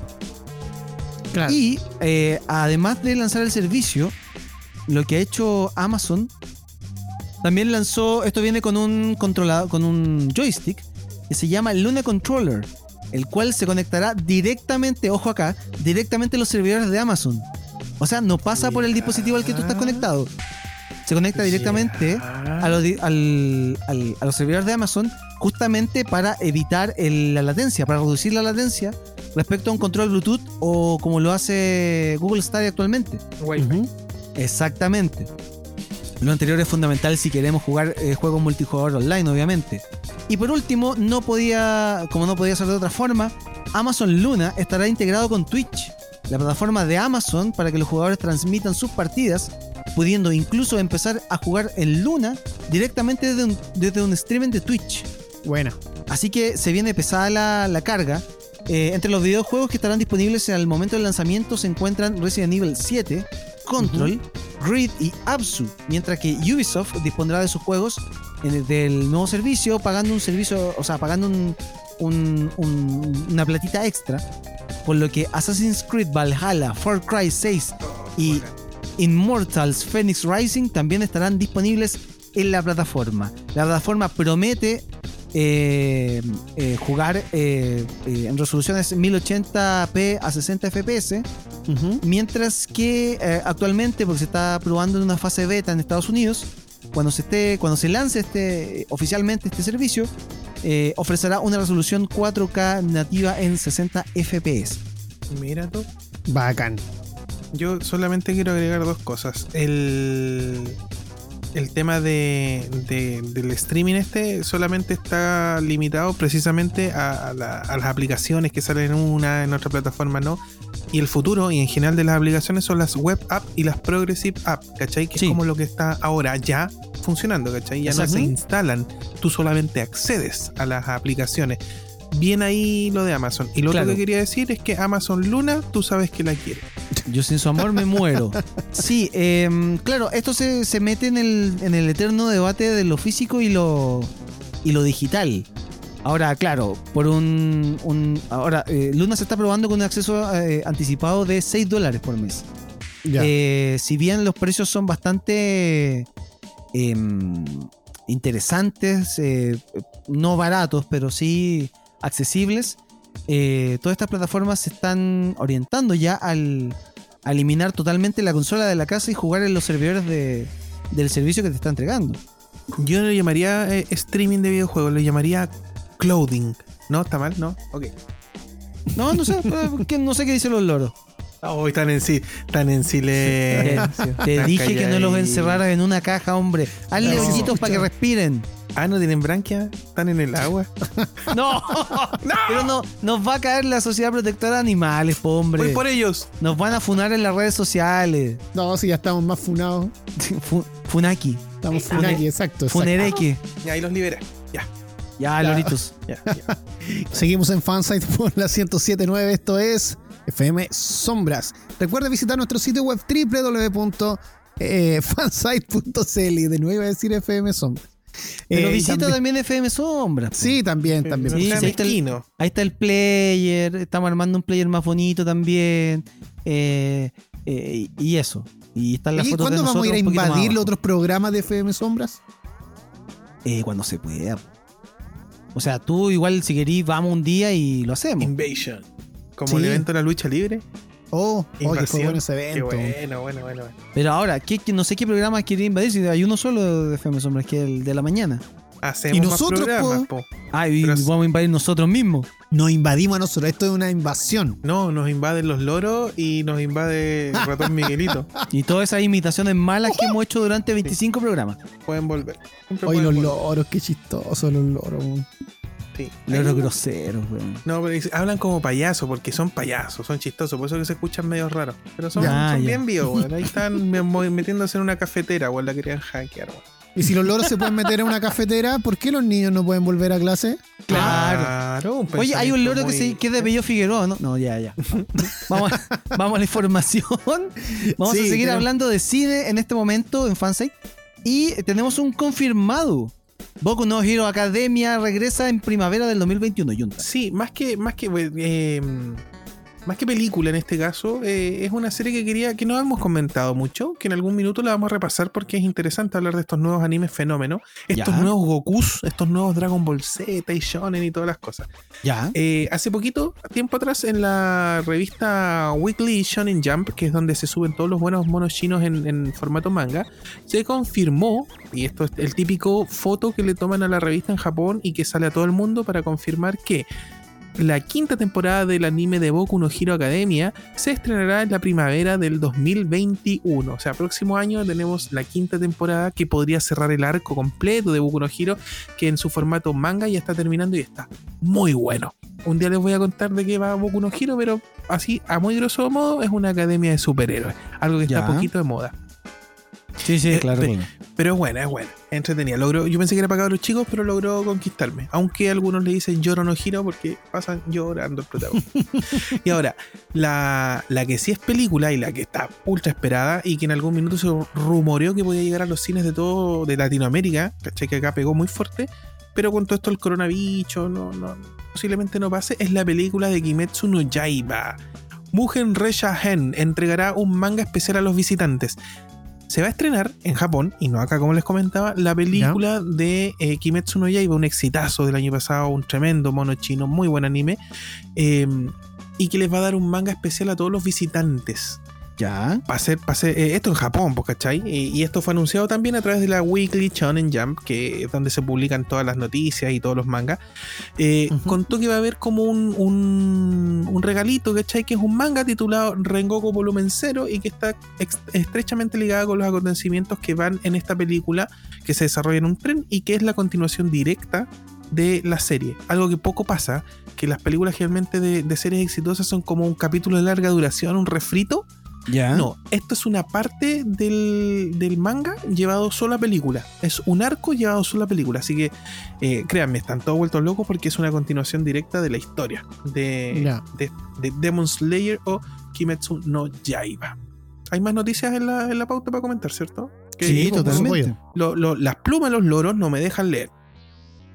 Claro. Y eh, además de lanzar el servicio, lo que ha hecho Amazon, también lanzó, esto viene con un controlador, con un joystick, que se llama Luna Controller, el cual se conectará directamente, ojo acá, directamente a los servidores de Amazon. O sea, no pasa por el dispositivo al que tú estás conectado. Se conecta directamente a los, di- al- al- a los servidores de Amazon justamente para evitar el- la latencia, para reducir la latencia respecto a un control Bluetooth o como lo hace Google Stadia actualmente. Exactamente. Lo anterior es fundamental si queremos jugar eh, juegos multijugador online, obviamente. Y por último, no podía, como no podía ser de otra forma, Amazon Luna estará integrado con Twitch, la plataforma de Amazon para que los jugadores transmitan sus partidas, pudiendo incluso empezar a jugar en Luna directamente desde un, desde un streaming de Twitch. Buena. Así que se viene pesada la, la carga. Eh, entre los videojuegos que estarán disponibles al momento del lanzamiento se encuentran Resident Evil 7, Control, Grid y Absu, mientras que Ubisoft dispondrá de sus juegos en el- del nuevo servicio pagando un servicio, o sea, pagando un- un- un- una platita extra, por lo que Assassin's Creed Valhalla, Far Cry 6 y Immortals Phoenix Rising también estarán disponibles en la plataforma. La plataforma promete eh, eh, jugar eh, eh, en resoluciones 1080p a 60 fps, mientras que eh, actualmente, porque se está probando en una fase beta en Estados Unidos, cuando se esté, cuando se lance este oficialmente este servicio, eh, ofrecerá una resolución 4K nativa en 60 fps. Mira tú. Bacán. Yo solamente quiero agregar dos cosas. El, el tema de, de- del streaming este solamente está limitado precisamente a, a la- a las aplicaciones que salen en una, en otra plataforma, ¿no? Y el futuro, y en general de las aplicaciones, son las web app y las progressive app, ¿cachai? Que Sí. es como lo que está ahora ya funcionando, ¿cachai? Ya Exacto. no se instalan, tú solamente accedes a las aplicaciones. Bien ahí lo de Amazon. Y lo Claro. otro que quería decir es que Amazon Luna, tú sabes que la quieres. Yo sin su amor me muero. <laughs> Sí, em, claro, esto se, se mete en el, en el eterno debate de lo físico y lo, y lo digital. Ahora, claro, por un... un- ahora, eh, Luna se está probando con un acceso eh, anticipado de 6 dólares por mes. Ya. Eh, si bien los precios son bastante em, interesantes, eh, no baratos, pero sí accesibles, eh, todas estas plataformas se están orientando ya al a eliminar totalmente la consola de la casa y jugar en los servidores de- del servicio que te está entregando. Yo no lo llamaría eh, streaming de videojuegos, lo llamaría clothing. ¿No? ¿Está mal? ¿No? Ok. No, no sé, no sé qué dicen los loros. Oh, están en sí, están en silencio. te dije que no los encerraras en una caja, hombre. Hazle No, hoyitos para que respiren. Ah, ¿no tienen branquia? ¿Están en el agua? <laughs> <laughs> No, pero no, nos va a caer la Sociedad Protectora de Animales, po, hombre. Voy por ellos. Nos van a funar en las redes sociales. No, si ya estamos más funados. <laughs> Fu- Funaki, Estamos Fune- funaki, exacto. exacto. Funereque. Y ahí los libera. Ya, Ya, Ya. loritos. ya, ya. Seguimos en Fansite por la 1079. Esto es FM Sombras. Recuerda visitar nuestro sitio web www.fansite.cl. De nuevo iba a decir FM Sombras. Pero Eh, visita también- también, FM Sombra. po. Sí, también, también. Sí, ahí está el- mezquino. Ahí está el player. Estamos armando un player más bonito también. eh, eh, y eso. Y están las ¿Y fotos de cuándo vamos a ir a invadir los otros programas de FM Sombras? Eh, cuando se pueda. O sea, tú igual si querís vamos un día y lo hacemos. Invasion. Como Sí. el evento de la lucha libre. Oh, oh, que fue Invasión. bueno ese Qué evento. bueno, bueno, bueno. bueno. Pero ahora, ¿qué, qué- no sé qué programa quiere invadir. Si hay uno solo de FM Sombras, que es el de la mañana. Hacemos Y más nosotros, programas, po. Ah, y Pero- vamos a invadir nosotros mismos. Nos invadimos a nosotros. Esto es una invasión. No, nos invaden los loros y nos invade el <laughs> ratón Miguelito. Y todas esas imitaciones malas que hemos hecho durante 25 programas. Pueden volver. Pueden los volver. loros, qué chistosos los loros. Sí. Ahí- groseros, weón. No, pero hablan como payasos porque son payasos, son chistosos, por eso que se escuchan medio raros. Pero son, Ya, son ya. bien vivos, weón. Ahí están <laughs> metiéndose en una cafetera, weón, la querían hackear, weón. Y si los loros se pueden meter en una cafetera, ¿por qué los niños no pueden volver a clase? Claro. Oye, hay un loro que, muy- se, que es de Bello Figueroa, ¿no? No, ya, ya. <laughs> Vamos, a- vamos a la información. Vamos Sí, a seguir hablando de cine en este momento en Fansite. Y tenemos un confirmado. Boku no Hero Academia regresa en primavera del 2021, Junta. Sí, más que, más que, eh, más que película en este caso, eh, es una serie que quería, que no hemos comentado mucho, que en algún minuto la vamos a repasar porque es interesante hablar de estos nuevos animes fenómenos, estos Ya. nuevos Gokus, estos nuevos Dragon Ball Z y Shonen y todas las cosas. Ya. Eh, hace poquito, tiempo atrás, en la revista Weekly Shonen Jump, que es donde se suben todos los buenos monos chinos en, en formato manga, se confirmó, y esto es el típico foto que le toman a la revista en Japón y que sale a todo el mundo para confirmar que la quinta temporada del anime de Boku no Hero Academia se estrenará en la primavera del 2021. O sea, próximo año tenemos la quinta temporada que podría cerrar el arco completo de Boku no Hero, que en su formato manga ya está terminando y está muy bueno. Un día les voy a contar de qué va Boku no Hero, pero así, a muy grosso modo, es una academia de superhéroes. Algo que está poquito de moda. Sí, sí, Eh, claro. pe- bueno. Pero es buena, es buena. es Entretenida. Logró, yo pensé que era para los chicos, pero logró conquistarme. Aunque algunos le dicen lloro no giro porque pasan llorando el protagonista. <laughs> y ahora, la, la que sí es película y la que está ultra esperada y que en algún minuto se rumoreó que podía llegar a los cines de todo de Latinoamérica, ¿cachai? Que acá pegó muy fuerte. Pero con todo esto el coronavirus, no, no, posiblemente no pase, es la película de Kimetsu no Yaiba. Mugen Resha Hen entregará un manga especial a los visitantes. Se va a estrenar en Japón, y no acá como les comentaba, la película de eh, Kimetsu no Yaiba, un exitazo del año pasado, un tremendo mono chino, muy buen anime, eh, y que les va a dar un manga especial a todos los visitantes. Ya. A ser, eh, esto en Japón, pues, ¿cachai? Y, y esto fue anunciado también a través de la Weekly Shonen Jump, que es donde se publican todas las noticias y todos los mangas. Eh. Contó que va a haber como un, un, un regalito, ¿cachai? Que es un manga titulado Rengoku Volumen 0 y que está estrechamente ligado con los acontecimientos que van en esta película que se desarrolla en un tren y que es la continuación directa de la serie. Algo que poco pasa, que las películas generalmente de, de series exitosas son como un capítulo de larga duración, un refrito. No, esto es una parte del, del manga llevado solo a película. Es un arco llevado solo a película. Así que eh, créanme, están todos vueltos locos porque es una continuación directa de la historia de, de, de Demon Slayer o Kimetsu no Yaiba. Hay más noticias en la, en la pauta para comentar, ¿cierto? Que Sí, totalmente. lo- lo- las plumas de los loros no me dejan leer.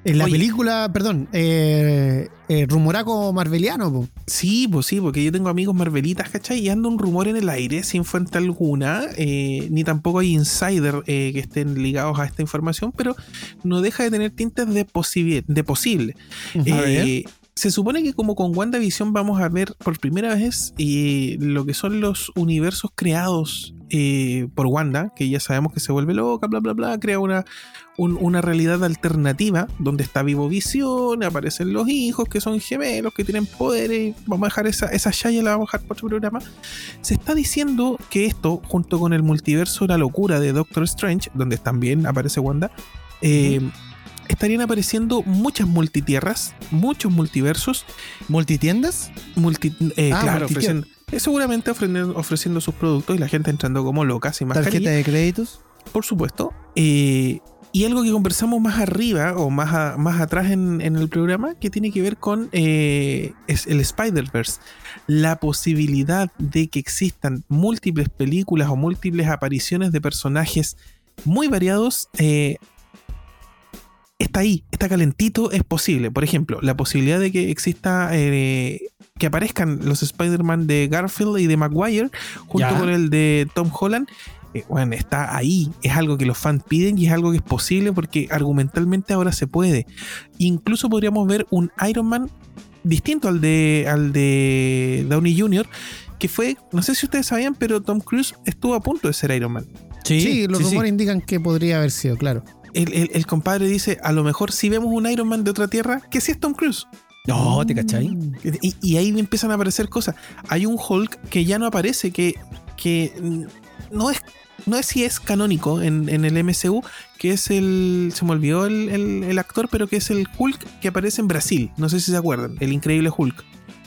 En la Oye. película, perdón, eh, eh, Rumoraco Marveliano, po. Sí, pues sí, porque yo tengo amigos marvelitas, ¿cachai? Y anda un rumor en el aire sin fuente alguna, eh, ni tampoco hay insider eh, que estén ligados a esta información, pero no deja de tener tintes de, posible. De posible. Eh, se supone que como con WandaVision vamos a ver por primera vez lo que son los universos creados eh, por Wanda, que ya sabemos que se vuelve loca, bla, bla, bla, crea una, un- una realidad alternativa donde está vivo Visión, aparecen los hijos que son gemelos, que tienen poderes, vamos a dejar esa, esa Shaya, la vamos a dejar por otro programa. Se está diciendo que esto, junto con el multiverso La Locura de Doctor Strange, donde también aparece Wanda, eh, estarían apareciendo muchas multitierras, muchos multiversos, ¿Multitiendas? multi, eh, Ah, claro, ofrecen- eh, seguramente ofreciendo, ofreciendo sus productos y la gente entrando como loca, sin ¿Tarjeta de créditos? por supuesto. Eh, y algo que conversamos más arriba o más, a- más atrás en, en el programa que tiene que ver con eh, es el Spider-Verse. La posibilidad de que existan múltiples películas o múltiples apariciones de personajes muy variados eh, está ahí, está calentito, es posible. Por ejemplo, la posibilidad de que exista, eh, que aparezcan los Spider-Man de Garfield y de Maguire junto Ya. con el de Tom Holland. eh, bueno, está ahí, es algo que los fans piden y es algo que es posible porque argumentalmente ahora se puede. Incluso podríamos ver un Iron Man distinto al de, al de Downey Jr., que fue, no sé si ustedes sabían, pero Tom Cruise estuvo a punto de ser Iron Man. Sí, los rumores indican que podría haber sido, claro. El, el- el compadre dice, a lo mejor si vemos un Iron Man de otra tierra, que sí es Tom Cruise. No, ¿te cachai? Y, y ahí empiezan a aparecer cosas. Hay un Hulk que ya no aparece, que, que no es no es si es canónico en, en el MCU, que es el. Se me olvidó el, el- el actor, pero que es el Hulk que aparece en Brasil. No sé si se acuerdan. El increíble Hulk.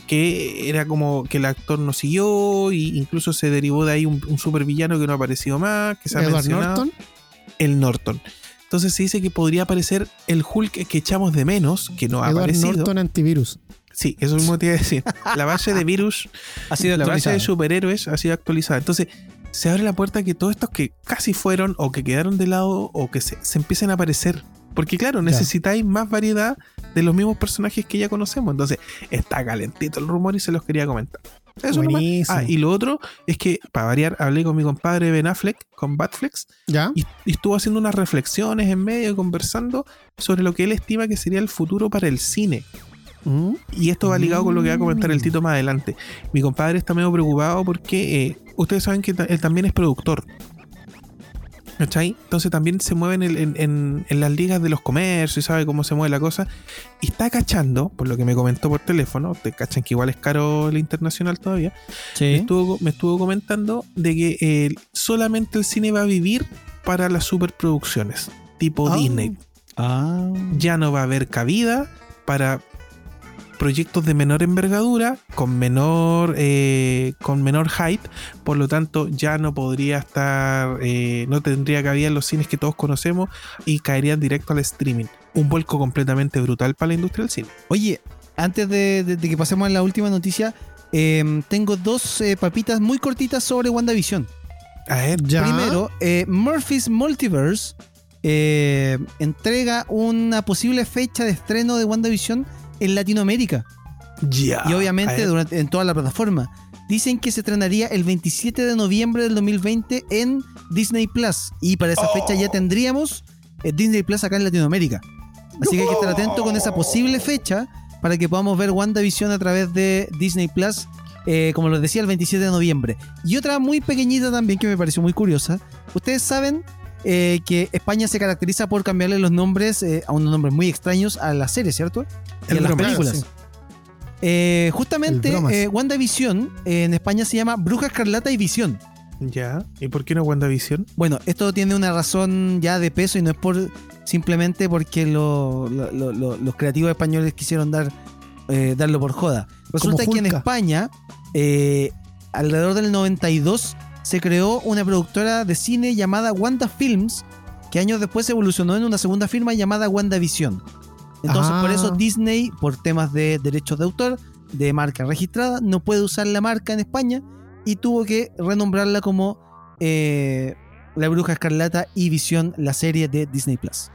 Que era como que el actor no siguió, e incluso se derivó de ahí un, un supervillano que no ha aparecido más, que se ha mencionado Norton. el Norton. Entonces se dice que podría aparecer el Hulk que echamos de menos, que no ha Edward aparecido. Norton antivirus. Sí, eso mismo te iba a decir. <laughs> La base de virus, Ha sido la base de superhéroes ha sido actualizada. Entonces se abre la puerta a que todos estos que casi fueron o que quedaron de lado o que se, se empiecen a aparecer. Porque claro, necesitáis más variedad de los mismos personajes que ya conocemos. Entonces está calentito el rumor y se los quería comentar. Eso nomás. Buenísimo. Ah, y lo otro es que, para variar, hablé con mi compadre Ben Affleck, con Batflex, ¿Ya? y, y estuvo haciendo unas reflexiones en medio, conversando sobre lo que él estima que sería el futuro para el cine. Mm. Y esto va ligado con lo que va a comentar el Tito más adelante. Mi compadre está medio preocupado porque eh, ustedes saben que él también es productor. ¿Cachai? Entonces también se mueve en, el- en- en- en las ligas de los comercios y sabe cómo se mueve la cosa. Y está cachando, por lo que me comentó por teléfono, ustedes cachan que igual es caro el internacional todavía. Me, estuvo, me estuvo comentando de que eh, solamente el cine va a vivir para las superproducciones, tipo Ah. Disney. Ah. Ya no va a haber cabida para proyectos de menor envergadura, con menor, eh, con menor hype, por lo tanto ya no podría estar, eh, no tendría cabida en los cines que todos conocemos y caerían directo al streaming. Un vuelco completamente brutal para la industria del cine. Oye, antes de, de- de que pasemos a la última noticia, eh, tengo dos eh, papitas muy cortitas sobre WandaVision. A ver, Ya. Primero, eh, Murphy's Multiverse entrega una posible fecha de estreno de WandaVision en Latinoamérica ya. y obviamente ver. durante, en toda la plataforma. Dicen que se estrenaría el 27 de noviembre del 2020 en Disney Plus y para esa fecha ya tendríamos eh, Disney Plus acá en Latinoamérica. Así que hay que estar atento con esa posible fecha para que podamos ver WandaVision a través de Disney Plus, eh, como les decía, el 27 de noviembre. Y otra muy pequeñita también que me pareció muy curiosa. Ustedes saben eh, que España se caracteriza por cambiarle los nombres eh, a unos nombres muy extraños a las series, ¿cierto? Y a las películas. sí. Eh, justamente, eh, WandaVision eh, en España se llama Bruja Escarlata y Visión. Ya. ¿Y por qué no WandaVision? Bueno, esto tiene una razón ya de peso y no es por simplemente porque lo- lo- lo- lo- los creativos españoles quisieron dar eh, darlo por joda. Resulta que en. España, alrededor del 92, se creó una productora de cine llamada Wanda Films, que años después evolucionó en una segunda firma llamada WandaVision. Entonces, Ah. por eso Disney, por temas de derechos de autor, de marca registrada, no puede usar la marca en España y tuvo que renombrarla como eh, La Bruja Escarlata y Visión, la serie de Disney Plus.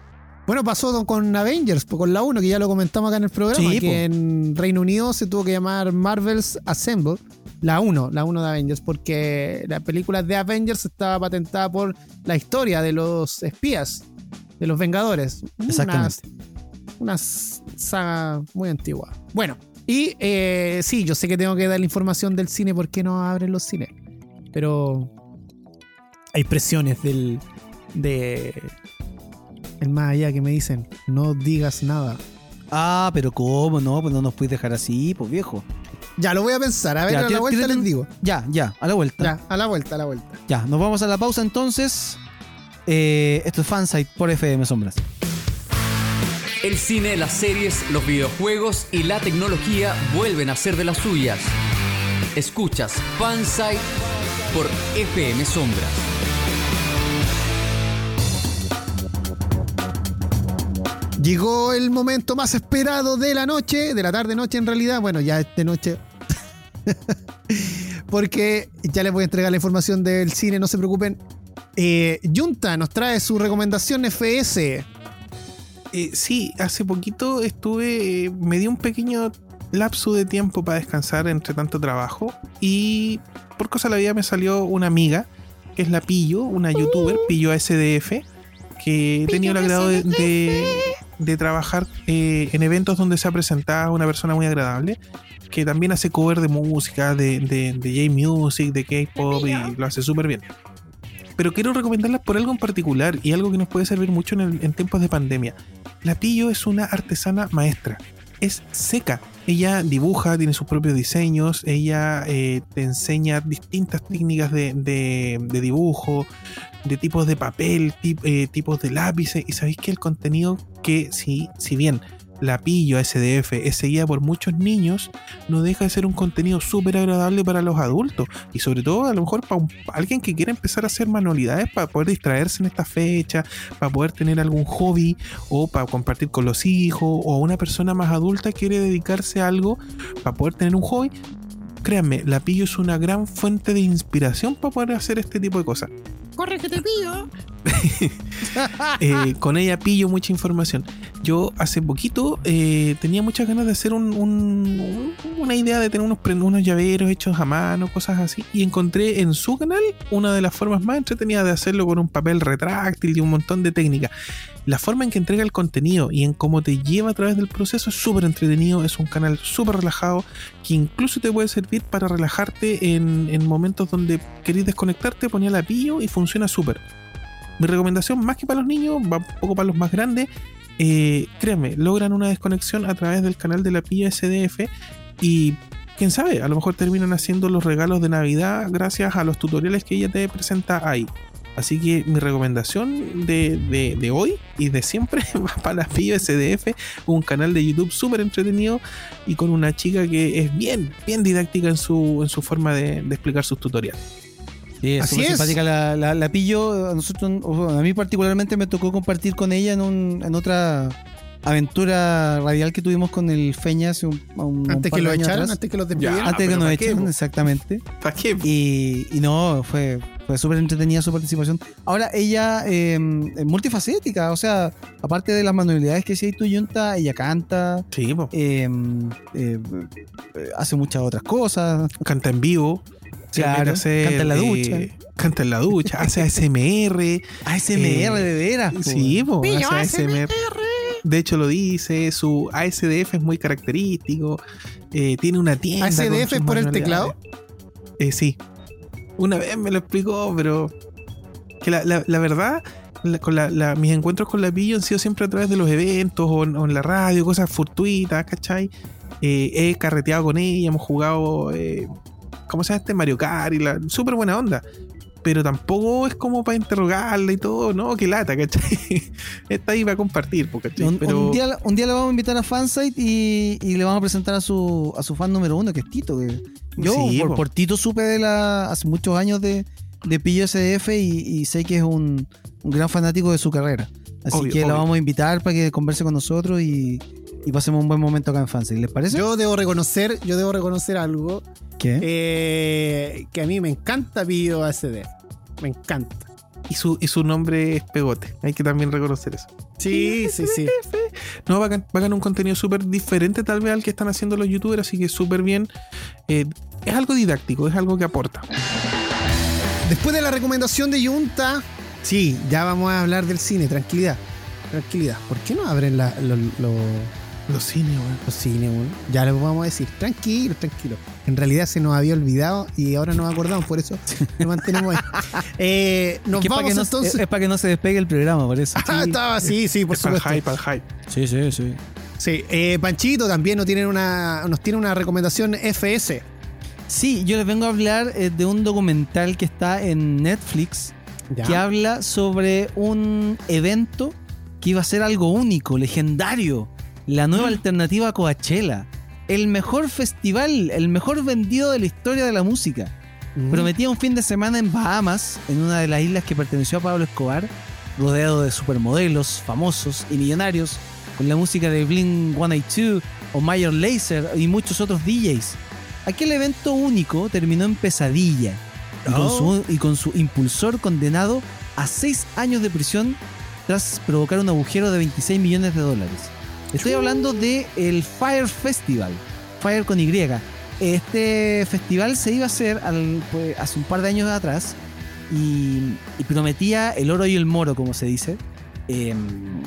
Bueno, pasó con Avengers, pues, con la 1, que ya lo comentamos acá en el programa, Sí, que po. en Reino Unido se tuvo que llamar Marvel's Assemble, la 1, la 1 de Avengers, porque la película de Avengers estaba patentada por la historia de los espías, de los Vengadores. Exactamente. Una, una saga muy antigua. Bueno, y eh, sí, yo sé que tengo que dar la información del cine porque no abren los cines, pero hay presiones del... de el más allá que me dicen, no digas nada. Ah, pero ¿cómo? No, pues no nos puedes dejar así, pues viejo. Ya, lo voy a pensar. A ver, Ya, a la vuelta les digo. Ya, ya, a la vuelta. Ya, a la vuelta, a la vuelta. Ya, nos vamos a la pausa entonces. Eh, esto es Fansite por FM Sombras. El cine, las series, los videojuegos y la tecnología vuelven a ser de las suyas. Escuchas Fansite por FM Sombras. Llegó el momento más esperado de la noche, de la tarde-noche en realidad. Bueno, ya es de noche. <laughs> Porque ya les voy a entregar la información del cine, no se preocupen. Eh, Junta nos trae su recomendación FS. Eh, sí, hace poquito estuve, eh, me di un pequeño lapso de tiempo para descansar entre tanto trabajo y por cosa de la vida me salió una amiga, que es la Pillo, una youtuber, Pillo SDF, que he tenido el agrado de, de- de trabajar eh, en eventos donde se ha presentado una persona muy agradable, que también hace cover de música, de, de, de J-Music, de K-Pop y lo hace súper bien. Pero quiero recomendarlas por algo en particular y algo que nos puede servir mucho en, tiempos de pandemia. La Pillo es una artesana maestra. Es seca. Ella dibuja, tiene sus propios diseños. Ella eh, te enseña distintas técnicas de, dibujo, de tipos de papel, eh, tipos de lápices. Y sabéis que el contenido que, si, si bien la Pillo SDF es seguida por muchos niños, no deja de ser un contenido súper agradable para los adultos. Y sobre todo, a lo mejor para, alguien que quiera empezar a hacer manualidades para poder distraerse en esta fecha, para poder tener algún hobby o para compartir con los hijos o una persona más adulta quiere dedicarse a algo para poder tener un hobby. Créanme, la pillo es una gran fuente de inspiración para poder hacer este tipo de cosas. Corre que te pillo. <laughs> Eh, con ella pillo mucha información. Yo hace poquito eh, tenía muchas ganas de hacer un- un- un- una idea de tener unos llaveros hechos a mano, cosas así. Y encontré en su canal una de las formas más entretenidas de hacerlo con un papel retráctil y un montón de técnicas. La forma en que entrega el contenido y en cómo te lleva a través del proceso es súper entretenido. Es un canal súper relajado que incluso te puede servir para relajarte en, en momentos donde querés desconectarte, ponía la pillo y funciona súper. Mi recomendación, más que para los niños, va un poco para los más grandes. Eh, créanme, logran una desconexión a través del canal de la Pilla SDF y quién sabe, a lo mejor terminan haciendo los regalos de Navidad gracias a los tutoriales que ella te presenta ahí. Así que mi recomendación de, de- hoy y de siempre <laughs> va para la Pilla SDF, un canal de YouTube súper entretenido y con una chica que es bien, bien didáctica en su, en su forma de explicar sus tutoriales. Sí, es Así es. simpática la, la, la pillo. A nosotros, a mí particularmente me tocó compartir con ella en, un, en otra aventura radial que tuvimos con el Feña hace un, un- un Antes par que de lo años echaran, atrás. antes que los Ya. despidieran. Antes de que nos ¿para qué, echaran, exactamente. ¿Para qué? Y, y no, fue, fue súper entretenida su participación. Ahora, ella eh, es multifacética, o sea, aparte de las manualidades que sí tu Yunta, ella canta, Sí, eh, eh, hace muchas otras cosas. canta en vivo. Claro, hacer, canta en la eh, ducha. canta en la ducha, hace ASMR. ASMR <laughs> Eh, de veras. po. Sí, po, hace ASMR. De hecho lo dice, su ASDF es muy característico. eh, tiene una tienda. ¿ASDF es por el manualidades. Eh, sí. Una vez me lo explicó, pero. Que la, la- la verdad, la- con la- la- mis encuentros con la Pillo han sido siempre a través de los eventos o en, o en la radio, cosas fortuitas, ¿cachai? Eh, he carreteado con ella, hemos jugado. eh, ¿Cómo se llama este? Mario Kart y la. Súper buena onda. pero tampoco es como para interrogarla y todo, no, que lata, ¿cachai? <laughs> Está ahí para compartir, po, ¿cachai? Un, pero un día, un día le vamos a invitar a Fansite y, y le vamos a presentar a su, a su fan número uno, que es Tito. Que yo Sí, por, po. por Tito supe de la, hace muchos años de, de Pillo SDF y, y sé que es un, un gran fanático de su carrera. Así Obvio, que la obvio. vamos a invitar para que converse con nosotros y, y pasemos un buen momento acá en Fansite. ¿Les parece? Yo debo reconocer, yo debo reconocer algo, ¿Qué? eh, que a mí me encanta Pillo ASD. Me encanta. y su, y su nombre es Pegote, hay que también reconocer eso. Sí, sí, sí. No, va a ganar un contenido súper diferente tal vez al que están haciendo los youtubers, así que súper bien. Eh, es algo didáctico, es algo que aporta. Después de la recomendación de Junta, sí, ya vamos a hablar del cine, tranquilidad. Tranquilidad. ¿Por qué no abren la- lo- lo- Los cines, weón. los cines, weón? Ya les vamos a decir, tranquilo, tranquilo. En realidad se nos había olvidado y ahora nos acordamos, por eso lo mantenemos ahí. <laughs> Eh, nos es para vamos que no- entonces. es, para que no se despegue el programa, por eso. <laughs> Ah, estaba, sí, sí, por Es para el supuesto. hype, para el hype. Sí, sí, sí. Sí, eh, Panchito también nos tiene una, nos tiene una recomendación FS. Sí, yo les vengo a hablar eh, de un documental que está en Netflix Ya. que habla sobre un evento que iba a ser algo único, legendario, la nueva alternativa a Coachella, el mejor festival, el mejor vendido de la historia de la música. Mm. Prometía un fin de semana en Bahamas, en una de las islas que perteneció a Pablo Escobar, rodeado de supermodelos, famosos y millonarios, con la música de Blink 182 o Major Lazer y muchos otros DJs. Aquel evento único terminó en pesadilla y, con su, y con su impulsor condenado a seis años de prisión tras provocar un agujero de 26 millones de dólares. Estoy hablando de el Fire Festival, Fire con Y. Este festival se iba a hacer al- pues, hace un par de años atrás y, y prometía el oro y el moro, como se dice. Em,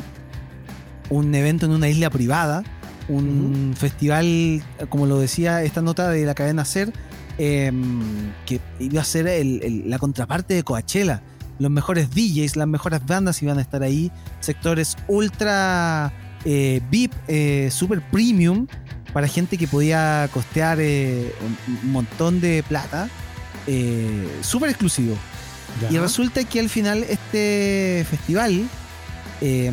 un evento en una isla privada, un festival, como lo decía esta nota de la cadena Ser, em, que iba a ser el- el- la contraparte de Coachella. Los mejores DJs, las mejores bandas iban a estar ahí, sectores ultra eh, VIP, eh, super premium, para gente que podía costear eh, un- montón de plata, súper exclusivo. Y resulta que al final este festival eh,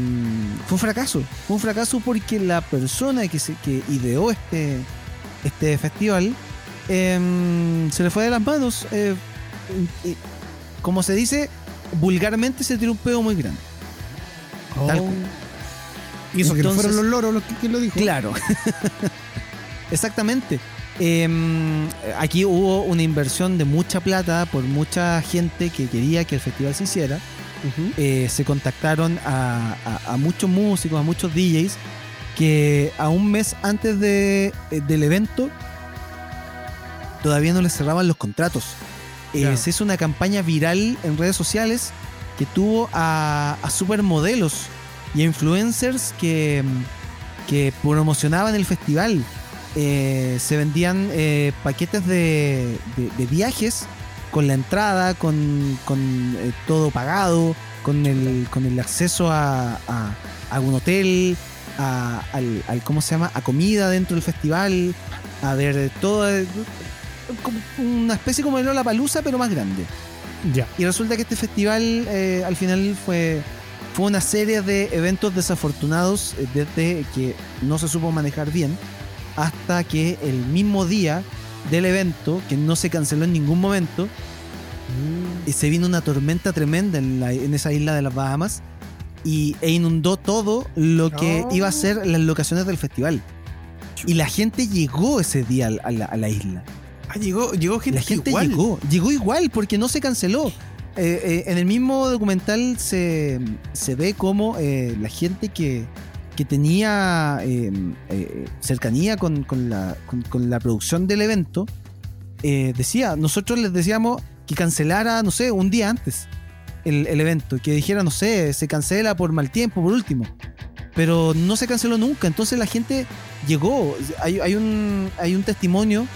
fue un fracaso. Fue un fracaso porque la persona que, se, que ideó este, este festival eh, se le fue de las manos. como se dice, vulgarmente se tiró un pedo muy grande. Tal cual. Y eso que no Entonces- fueron los loros los que, que lo dijo. Claro. <laughs> Exactamente. Em, aquí hubo una inversión de mucha plata por mucha gente que quería que el festival se hiciera. Eh, se contactaron a, a- a muchos músicos, a muchos DJs, que a un mes antes de, eh, del evento todavía no les cerraban los contratos. Eh, Claro. Se hizo una campaña viral en redes sociales que tuvo a, a supermodelos y influencers que, que promocionaban el festival. Eh, se vendían eh, paquetes de, de- de viajes con la entrada, con, con, eh, todo pagado, con el, con el acceso a, a, a un hotel, a, al, al- ¿cómo se llama? A comida dentro del festival, a ver todo, eh, una especie como de Lola Palusa, pero más grande. Ya. Y resulta que este festival eh, al final fue, fue una serie de eventos desafortunados eh, desde que no se supo manejar bien hasta que el mismo día del evento, que no se canceló en ningún momento, y se vino una tormenta tremenda en, la- en esa isla de las Bahamas y, e inundó todo lo que Oh. iba a ser las locaciones del festival. Y la gente llegó ese día a la, a la isla. Ah, llegó, llegó gente, La gente igual. llegó, llegó igual porque no se canceló. Eh, eh, en el mismo documental se, se ve como eh, la gente que, que tenía eh, cercanía con, la, con- con la producción del evento decía, nosotros les decíamos que cancelara, no sé, un día antes el, el evento, que dijera, no sé, se cancela por mal tiempo, por último. Pero no se canceló nunca, entonces la gente llegó. Hay, hay un, hay un testimonio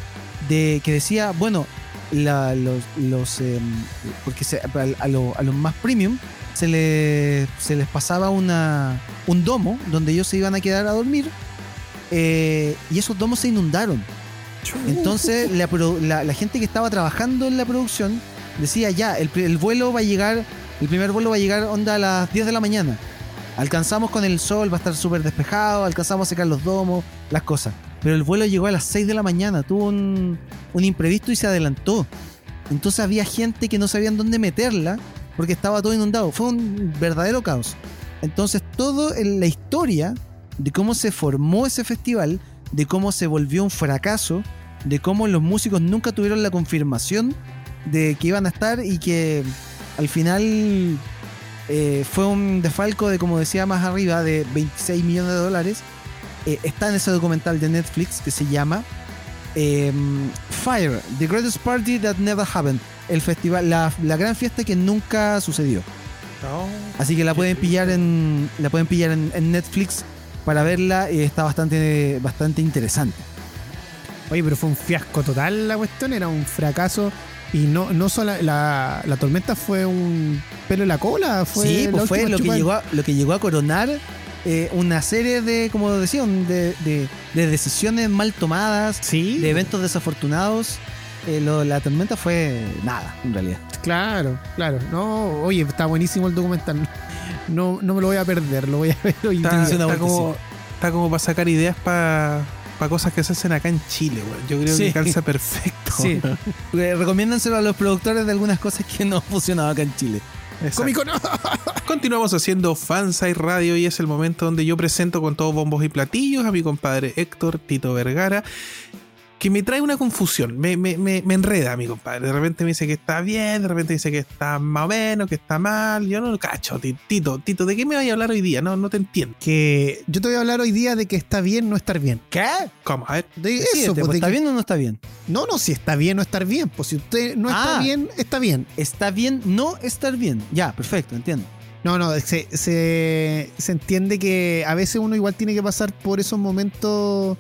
de que decía, bueno, la- los, los eh, porque se- a, a lo- a los más premium se, le, se les pasaba una, un domo donde ellos se iban a quedar a dormir eh, y esos domos se inundaron. Entonces la, la- la gente que estaba trabajando en la producción decía ya, el vuelo va a llegar, el primer vuelo va a llegar onda a las 10 de la mañana. Alcanzamos con el sol, va a estar súper despejado, alcanzamos a secar los domos, las cosas. Pero el vuelo llegó a las 6 de la mañana, tuvo un, un imprevisto y se adelantó. Entonces había gente que no sabían dónde meterla porque estaba todo inundado. Fue un verdadero caos. Entonces, todo en la historia de cómo se formó ese festival, de cómo se volvió un fracaso, de cómo los músicos nunca tuvieron la confirmación de que iban a estar y que al final eh, fue un desfalco de, como decía más arriba, de 26 millones de dólares. Eh, está en ese documental de Netflix que se llama eh, Fire, The Greatest Party That Never Happened. El festival, la, la gran fiesta que nunca sucedió. Así que la pueden pillar en. La pueden pillar en, en Netflix para verla y está bastante, bastante interesante. Oye, pero fue un fiasco total la cuestión, era un fracaso. Y no, no solo la, la tormenta fue un pelo en la cola, fue sí, pues fue lo que, llegó a, lo que llegó a coronar eh, una serie de, como decía, de, de- de decisiones mal tomadas, Sí, de eventos desafortunados. Eh, lo- la tormenta fue nada, en realidad. claro, claro. No, oye, está buenísimo el documental. No, no me lo voy a perder, lo voy a ver hoy Está, como, está como para sacar ideas para cosas que se hacen acá en Chile, weón. Yo creo Sí. que calza perfecto. Sí. <laughs> Eh, recomiéndenselo a los productores de algunas cosas que no han funcionado acá en Chile. Exacto. Cómico no. <laughs> Continuamos haciendo Fanside Radio y es el momento donde yo presento con todos bombos y platillos a mi compadre Héctor Tito Vergara, que me trae una confusión, me, me, me, me enreda mi compadre. De repente me dice que está bien, de repente dice que está más o menos, que está mal. Yo no lo cacho, Ti- Tito. Tito, ¿de qué me vas a hablar hoy día? No, no te entiendo. Que yo te voy a hablar hoy día de que está bien no estar bien. ¿Qué? ¿Cómo? A ver. De Decídete, eso, pues, pues, de ¿Está que- bien o no está bien? No, no, si está bien no estar bien. Pues si usted no está Ah. bien, está bien. Está bien no estar bien. Ya, perfecto, entiendo. No, no, se, se, se entiende que a veces uno igual tiene que pasar por esos momentos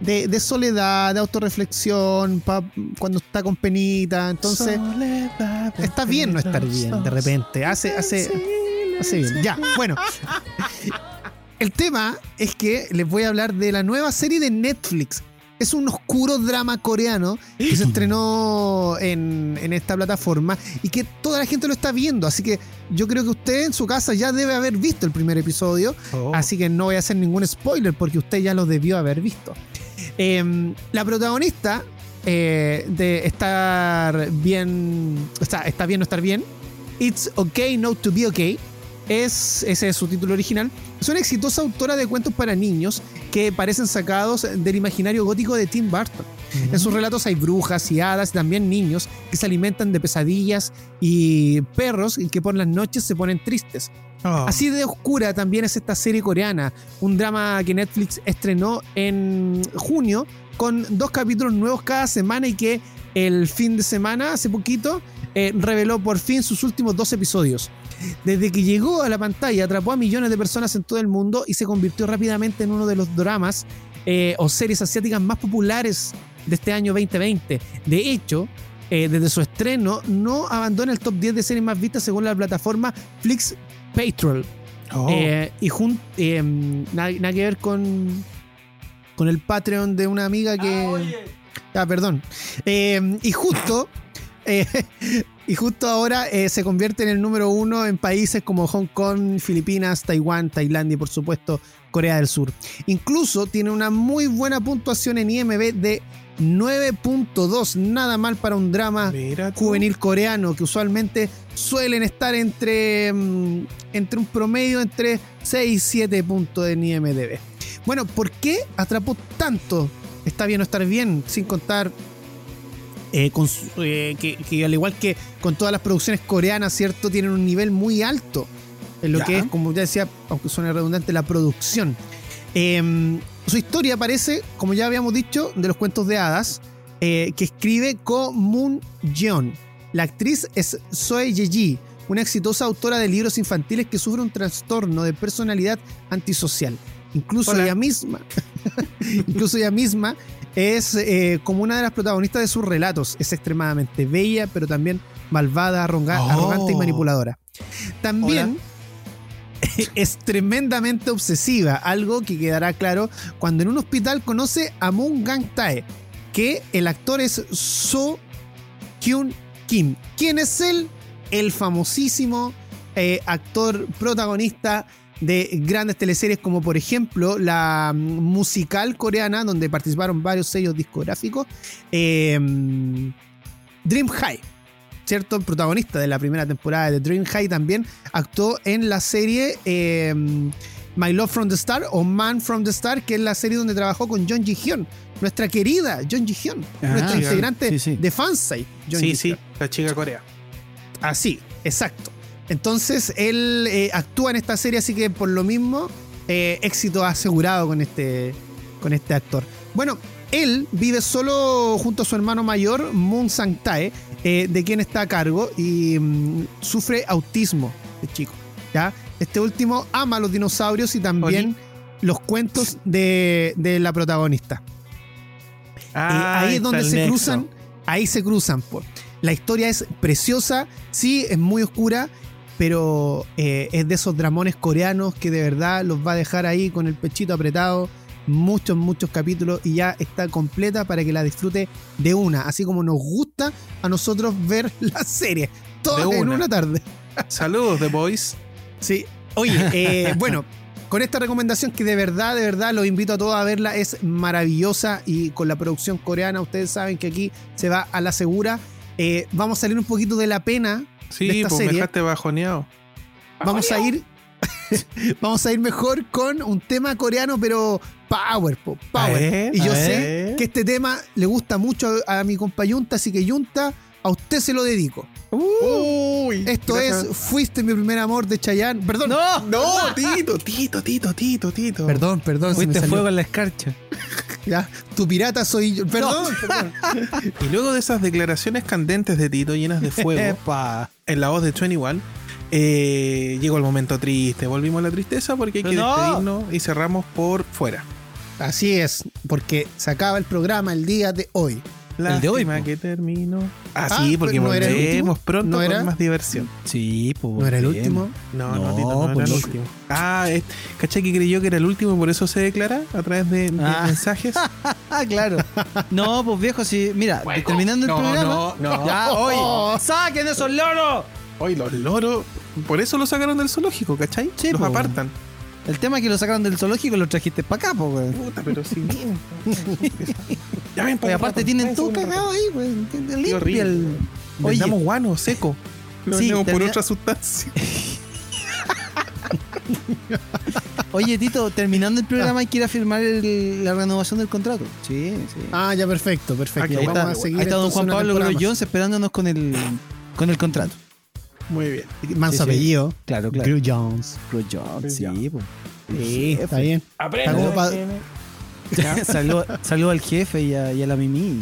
de, de soledad, de autorreflexión, pa- cuando está con penita. Entonces, está bien no estar bien de repente. Hace, hace, hace bien. Ya, bueno. <laughs> El tema es que les voy a hablar de la nueva serie de Netflix. Es un oscuro drama coreano que se estrenó en, en esta plataforma y que toda la gente lo está viendo. Así que yo creo que usted en su casa ya debe haber visto el primer episodio. Oh. Así que no voy a hacer ningún spoiler porque usted ya lo debió haber visto. Em, la protagonista eh, de estar bien. Está, está bien no estar bien. It's okay not to be okay. Es, ese es su título original. Es una exitosa autora de cuentos para niños que parecen sacados del imaginario gótico de Tim Burton. En sus relatos hay brujas y hadas y también niños que se alimentan de pesadillas y perros que por las noches se ponen tristes. Oh. Así de oscura también es esta serie coreana, un drama que Netflix estrenó en junio con dos capítulos nuevos cada semana y que el fin de semana, hace poquito, eh, reveló por fin sus últimos dos episodios. Desde que llegó a la pantalla atrapó a millones de personas en todo el mundo y se convirtió rápidamente en uno de los dramas eh, o series asiáticas más populares de este año 2020. De hecho, eh, desde su estreno no abandona el top 10 de series más vistas según la plataforma Flix Patrol. Oh. Eh, y jun- eh, nada, nada que ver con, con el Patreon de una amiga que. Ah, perdón. Eh, y justo. Eh, <laughs> y justo ahora eh, se convierte en el número uno en países como Hong Kong, Filipinas, Taiwán, Tailandia y por supuesto Corea del Sur. Incluso tiene una muy buena puntuación en IMB de 9.2. Nada mal para un drama juvenil coreano que usualmente suelen estar entre, mm, entre un promedio entre 6 y 7 puntos en IMDB. Bueno, ¿por qué atrapó tanto? Está bien o estar bien, sin contar eh, con eh, que, que al igual que con todas las producciones coreanas, ¿cierto? Tienen un nivel muy alto en lo Ya. que es, como ya decía, aunque suene redundante, la producción. Eh, su historia aparece, como ya habíamos dicho, de los cuentos de hadas, eh, que escribe Ko Moon Jeon. La actriz es Soe Yeji, una exitosa autora de libros infantiles que sufre un trastorno de personalidad antisocial. Incluso Hola. ella misma, <laughs> incluso ella misma es eh, como una de las protagonistas de sus relatos. Es extremadamente bella, pero también malvada, arroga- Oh. arrogante y manipuladora. También <laughs> es tremendamente obsesiva, algo que quedará claro cuando en un hospital conoce a Moon Gang Tae, que el actor es So Kyun Kim. ¿Quién es él? El famosísimo eh, actor protagonista de grandes teleseries como por ejemplo la musical coreana donde participaron varios sellos discográficos eh, Dream High cierto protagonista de la primera temporada de Dream High también actuó en la serie eh, My Love from the Star o Man from the Star que es la serie donde trabajó con John Ji Hyun nuestra querida John Ji Hyun Ah, nuestra integrante sí, sí. de Fansite John Sí, Ji sí, la chica Corea. Así, exacto. Entonces él eh, actúa en esta serie, así que por lo mismo, eh, éxito asegurado con este, con este actor. Bueno, él vive solo junto a su hermano mayor, Moon Sang-tae, eh, de quien está a cargo y mm, sufre autismo de chico. ¿ya? Este último ama los dinosaurios y también los cuentos de, de la protagonista. Eh, ahí es donde se cruzan, ahí se cruzan. po. La historia es preciosa, sí, es muy oscura, pero eh, es de esos dramones coreanos que de verdad los va a dejar ahí con el pechito apretado. Muchos, muchos capítulos y ya está completa para que la disfrute de una, así como nos gusta a nosotros ver <laughs> la serie, todas De en una. una tarde. Saludos, The Boys. Sí. Oye, eh, <laughs> bueno, con esta recomendación que de verdad, de verdad los invito a todos a verla, es maravillosa y con la producción coreana, ustedes saben que aquí se va a la segura. Eh, vamos a salir un poquito de la pena. De Sí, esta pues me serie. dejaste bajoneado. Vamos a ir. <laughs> vamos a ir mejor con un tema coreano, pero power, po, power. ver, y yo sé que este tema le gusta mucho a, a mi compa Yunta, así que Yunta, a usted se lo dedico. Uy, Esto gracias. es Fuiste mi primer amor de Chayanne. Perdón. ¡No! No, <laughs> Tito, Tito, Tito, Tito, Tito. Perdón, perdón. me Fuiste fuego en la escarcha. <laughs> Ya, tu pirata soy yo. Perdón, perdón. Y luego de esas declaraciones candentes de Tito llenas de fuego Epa. En la voz de 21, eh, llegó el momento triste. Volvimos a la tristeza porque hay que No. despedirnos y cerramos por fuera. Así es, porque se acaba el programa el día de hoy. La El de hoy, que terminó. Ah, Ah, sí, porque pero ¿no volvemos pronto ¿No con era? más diversión. Sí, pues. ¿No era el último? No, no, No, Tito, no pues era el no. último. Ah, es, ¿cachai que creyó que era el último y por eso se declara a través de, de Ah. mensajes? Ah, <laughs> claro. No, pues viejo, sí. Mira, terminando el No, programa. no, no. <laughs> Ya, hoy. ¡Saquen esos loros! Hoy los loros, por eso lo sacaron del zoológico, ¿cachai? Sí, los po. apartan. El tema es que lo sacaron del zoológico y lo trajiste para acá, pues, güey. Puta, pero si bien. <laughs> ya ven, Y aparte tienen todo cagado ahí, güey. Limpia horrible. el. Oye, damos guano, seco. Lo Sí, por otra sustancia. <laughs> oye, Tito, terminando el programa hay que ir a firmar el- la renovación del contrato. Sí, sí. Ah, ya perfecto, perfecto. Qué ahí bueno, está, Vamos a seguir ahí está don Juan Pablo Gross Jones esperándonos con el, con el contrato. Muy bien. más. Manso Sí, sí. apellido. Claro, Gru Jones. Gross Jones, sí, Jones. pues. Sí, está bien. Aprende. Está como pa- <laughs> Saludo, saludo al jefe y a, y a la Mimi.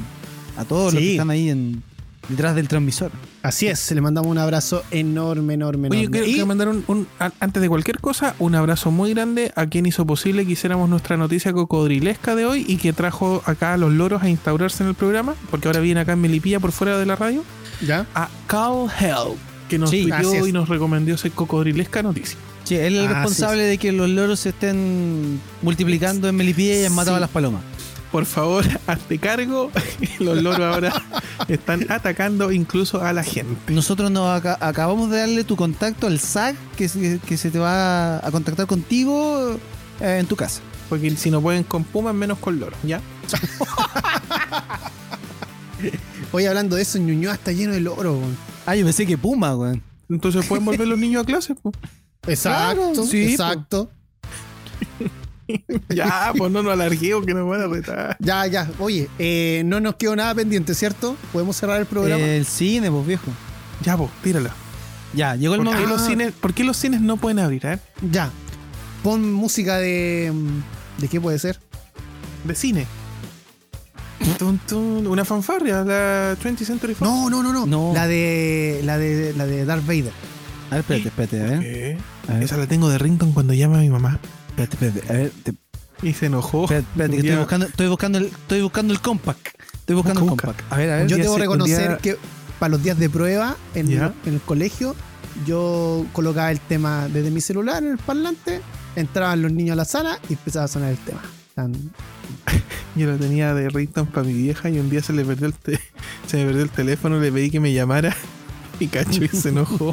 A todos los que están ahí en, detrás del transmisor. Así es, le mandamos un abrazo enorme, enorme, Oye, enorme. quiero, Y- quiero mandar un, un- a- antes de cualquier cosa, un abrazo muy grande a quien hizo posible que hiciéramos nuestra noticia cocodrilesca de hoy y que trajo acá a los loros a instaurarse en el programa, porque ahora viene acá en Melipilla por fuera de la radio, ¿Ya? a Carl Hell, que nos Sí, es. y nos recomendó esa cocodrilesca noticia. Sí, él es el Ah, responsable de que los loros se estén multiplicando en Melipilla y han matado a las palomas. Por favor, <laughs> hazte cargo. <laughs> Los loros ahora <laughs> están atacando incluso a la gente. Nosotros nos aca- acabamos de darle tu contacto al SAC que, se- que se te va a contactar contigo eh, en tu casa. Porque si no pueden con pumas, menos con loros, ¿ya? Hoy hablando de eso, Ñuñoa está lleno de loro. weón. Ah, yo pensé que Puma, weón. Entonces pueden volver los niños a clase. pues. Exacto, Claro, sí, exacto. <laughs> Ya, pues no nos alarguemos que nos van a retar. Ya, ya. Oye, eh, no nos quedó nada pendiente, ¿cierto? Podemos cerrar el programa. El cine, pues viejo. Ya, pues, tírala. Ya, llegó el ¿Por qué, momento. los Ah. cines, ¿Por qué los cines no pueden abrir? eh? Ya. Pon música de. ¿De qué puede ser? De cine. Tun, tun, una fanfarria, la 20th Century Fox. No, no, no, no. No. La de. La de. La de Darth Vader. A ver, espérate, espérate, a ver. ¿Qué? A ver, Esa la tengo de rington cuando llama a mi mamá. espérate, espérate. A ver, te- Y se enojó. espérate, espérate, que estoy buscando, estoy buscando el, estoy buscando el compact. Estoy buscando el compact. A ver, a ver. Yo día debo reconocer día- que para los días de prueba en, el colegio, yo colocaba el tema desde mi celular en el parlante, entraban los niños a la sala y empezaba a sonar el tema. Tan- <laughs> Yo lo tenía de rington para mi vieja y un día se le perdió el te- <laughs> se me perdió el teléfono, le pedí que me llamara <laughs> y cacho y se enojó.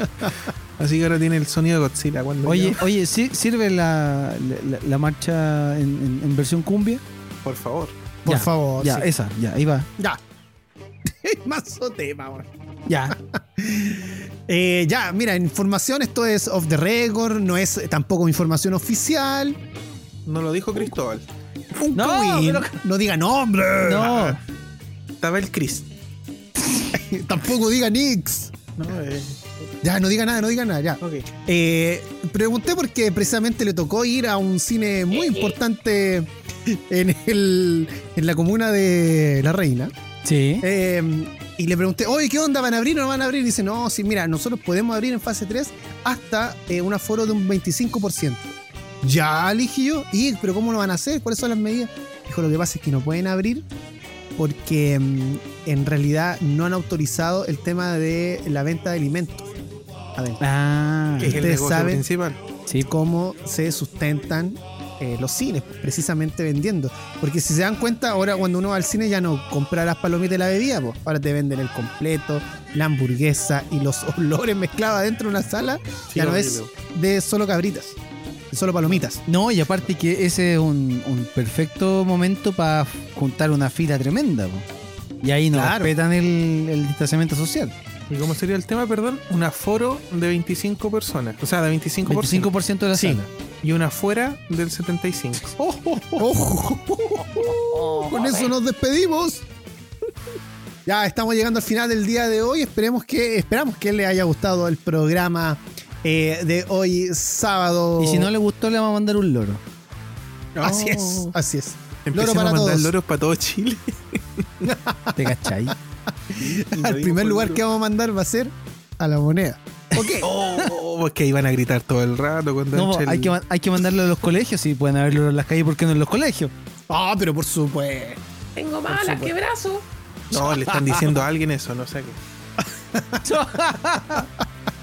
Así que ahora tiene el sonido de Godzilla cuando Oye, oye, ¿sí- ¿sirve la, la, la marcha en, en- en versión cumbia? por favor. Por Ya, favor. Ya, sí. esa, ya, ahí va. Ya. <laughs> Mazo tema, weón. Ya. <laughs> Eh, ya, mira, información, esto es off the record, no es tampoco información oficial. No lo dijo Cristóbal. Un No, Queen, pero- no diga nombre. No. Estaba el Chris. <laughs> Tampoco diga Nix. No, eh, Ya, no diga nada, no diga nada, ya. ok. Eh, pregunté porque precisamente le tocó ir a un cine muy importante en, el, en la comuna de La Reina. Sí. Eh, y le pregunté, oye, ¿qué onda? ¿Van a abrir o no van a abrir? Y dice, no, sí, mira, nosotros podemos abrir en fase 3 hasta eh, un aforo de un 25%. Ya, le dije yo, ¿y pero cómo lo van a hacer? ¿Cuáles son las medidas? Dijo, lo que pasa es que no pueden abrir porque mm, en realidad no han autorizado el tema de la venta de alimentos. Adentro. Ah, Que es el Ustedes negocio saben- principal. sí. cómo se sustentan eh, los cines, precisamente vendiendo. Porque si se dan cuenta, ahora cuando uno va al cine ya no compra las palomitas y la bebida, pues. ahora te venden el completo, la hamburguesa y los <laughs> olores mezclados adentro de una sala, Sí, ya no es de solo cabritas, de solo palomitas. No, y aparte que ese es un, un perfecto momento para juntar una fila tremenda. po. Y ahí no Claro. respetan el, el distanciamiento social. ¿Y cómo sería el tema, perdón? Un aforo de 25 personas. O sea, de 25%. 25% de la Sí. sala. Y una afuera del 75%. ¡Ojo! Con eso nos despedimos. Ya estamos llegando al final del día de hoy. Esperemos que, esperamos que les haya gustado el programa eh, de hoy sábado. Y si no le gustó, le vamos a mandar un loro. Así es, así es. Empecemos para a mandar todos. loros para todo Chile. <laughs> ¿Te cachai? Al primer lugar que vamos a mandar va a ser a la moneda. Ok. Oh, porque iban a gritar todo el rato cuando No, el- hay que, hay que mandarlo a los colegios. Si pueden haberlo en las calles, ¿por qué no en los colegios? Ah, pero por supuesto. Tengo malas, qué brazo. No, le están diciendo a alguien eso, no sé qué. <laughs>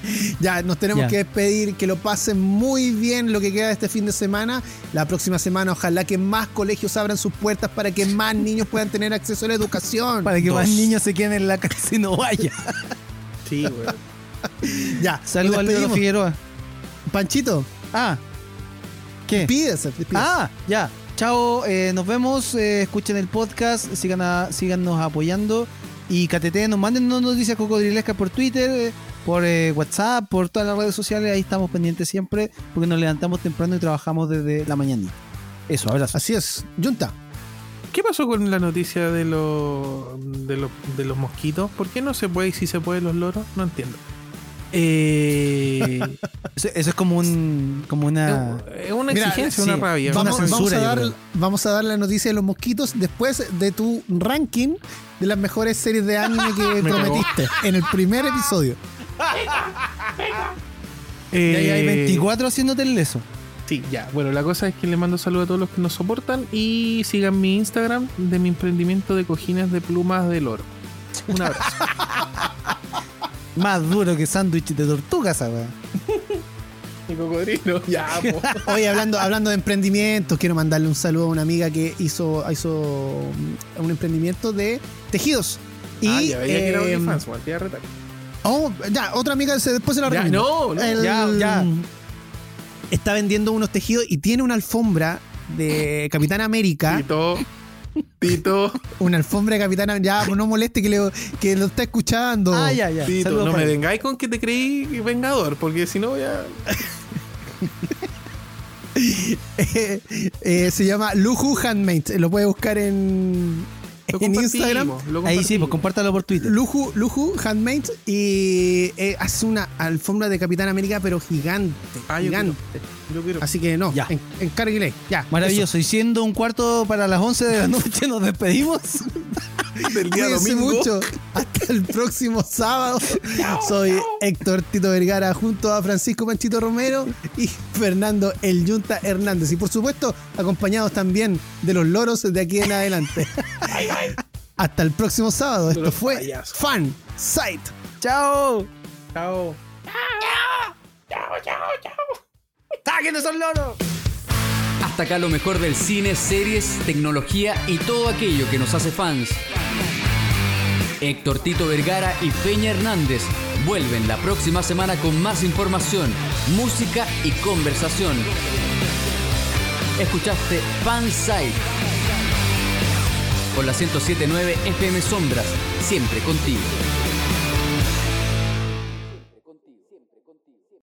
<laughs> Ya, nos tenemos Ya. que despedir. Que lo pasen muy bien lo que queda de este fin de semana. La próxima semana, ojalá que más colegios abran sus puertas para que más <laughs> niños puedan tener acceso a la educación. Para que Dos. más niños se queden en la casa y no vayan. <laughs> Sí, güey. Ya, Saludos despedimos. Figueroa. Panchito, Ah. ¿Qué? pídese. Ah, ya. Chao, eh, nos vemos, eh, escuchen el podcast, sigan a- síganos apoyando y KTT nos manden noticias cocodrilescas por Twitter, eh, por eh, WhatsApp, por todas las redes sociales, ahí estamos pendientes siempre porque nos levantamos temprano y trabajamos desde la mañanita. Eso, abrazo. Así es. Junta. ¿Qué pasó con la noticia de los de los de los mosquitos? ¿Por qué no se puede y si se puede los loros? No entiendo. Eh, <laughs> Eso, eso es como un como una es una Mira, exigencia, sí. una rabia. Una Vamos, vamos censura, a yo dar, vamos a dar la noticia de los mosquitos después de tu ranking de las mejores series de anime que <laughs> Me prometiste en el primer episodio. Eh, y ahí hay 24 haciéndote el leso. Sí, ya. Bueno, la cosa es que le mando saludos a todos los que nos soportan y sigan mi Instagram de mi emprendimiento de cojines de plumas del oro. Un abrazo. <laughs> Más duro que sándwich de tortuga, weá. Mi cocodrilo. Ya, po. <laughs> Oye, hablando, hablando de emprendimientos, quiero mandarle un saludo a una amiga que hizo, hizo mm, un emprendimiento de tejidos. Y, ah, ya veía que era eh, OnlyFans, oh, ya, otra amiga se- después se la Ya, recomiendo. no, no, El- ya, ya. Está vendiendo unos tejidos y tiene una alfombra de Capitán América. Tito. Tito. Una alfombra de Capitán América. Ya, pues no moleste que, le- que lo está escuchando. Ah, ya, ya. Tito, Saludos no me vengáis con que te creí vengador, porque si no ya. <laughs> Eh, eh, se llama Luju Handmade. Lo puede buscar en, en Instagram. Ahí sí, pues compártalo por Twitter. Luju, Luju Handmade y eh, hace una alfombra de Capitán América, pero gigante. Ah, gigante. Yo quiero. Así que no, Ya. en, encárguele. Ya. Maravilloso. Y siendo un cuarto para las 11 de la <laughs> noche, nos despedimos. <laughs> del día Cuídense domingo. mucho. Hasta el próximo sábado. <laughs> Soy Héctor Tito Vergara junto a Francisco Panchito Romero y Fernando El Yunta Hernández. Y por supuesto, acompañados también de los loros de aquí en adelante. Hasta el próximo sábado. Esto fue. Fan Sight. ¡Chao! Chao. ¡Sáquenos al loro! Hasta acá lo mejor del cine, series, tecnología y todo aquello que nos hace fans. Héctor Tito Vergara y Peña Hernández vuelven la próxima semana con más información, música y conversación. Escuchaste Fansite por la 1079 FM Sombras, siempre contigo.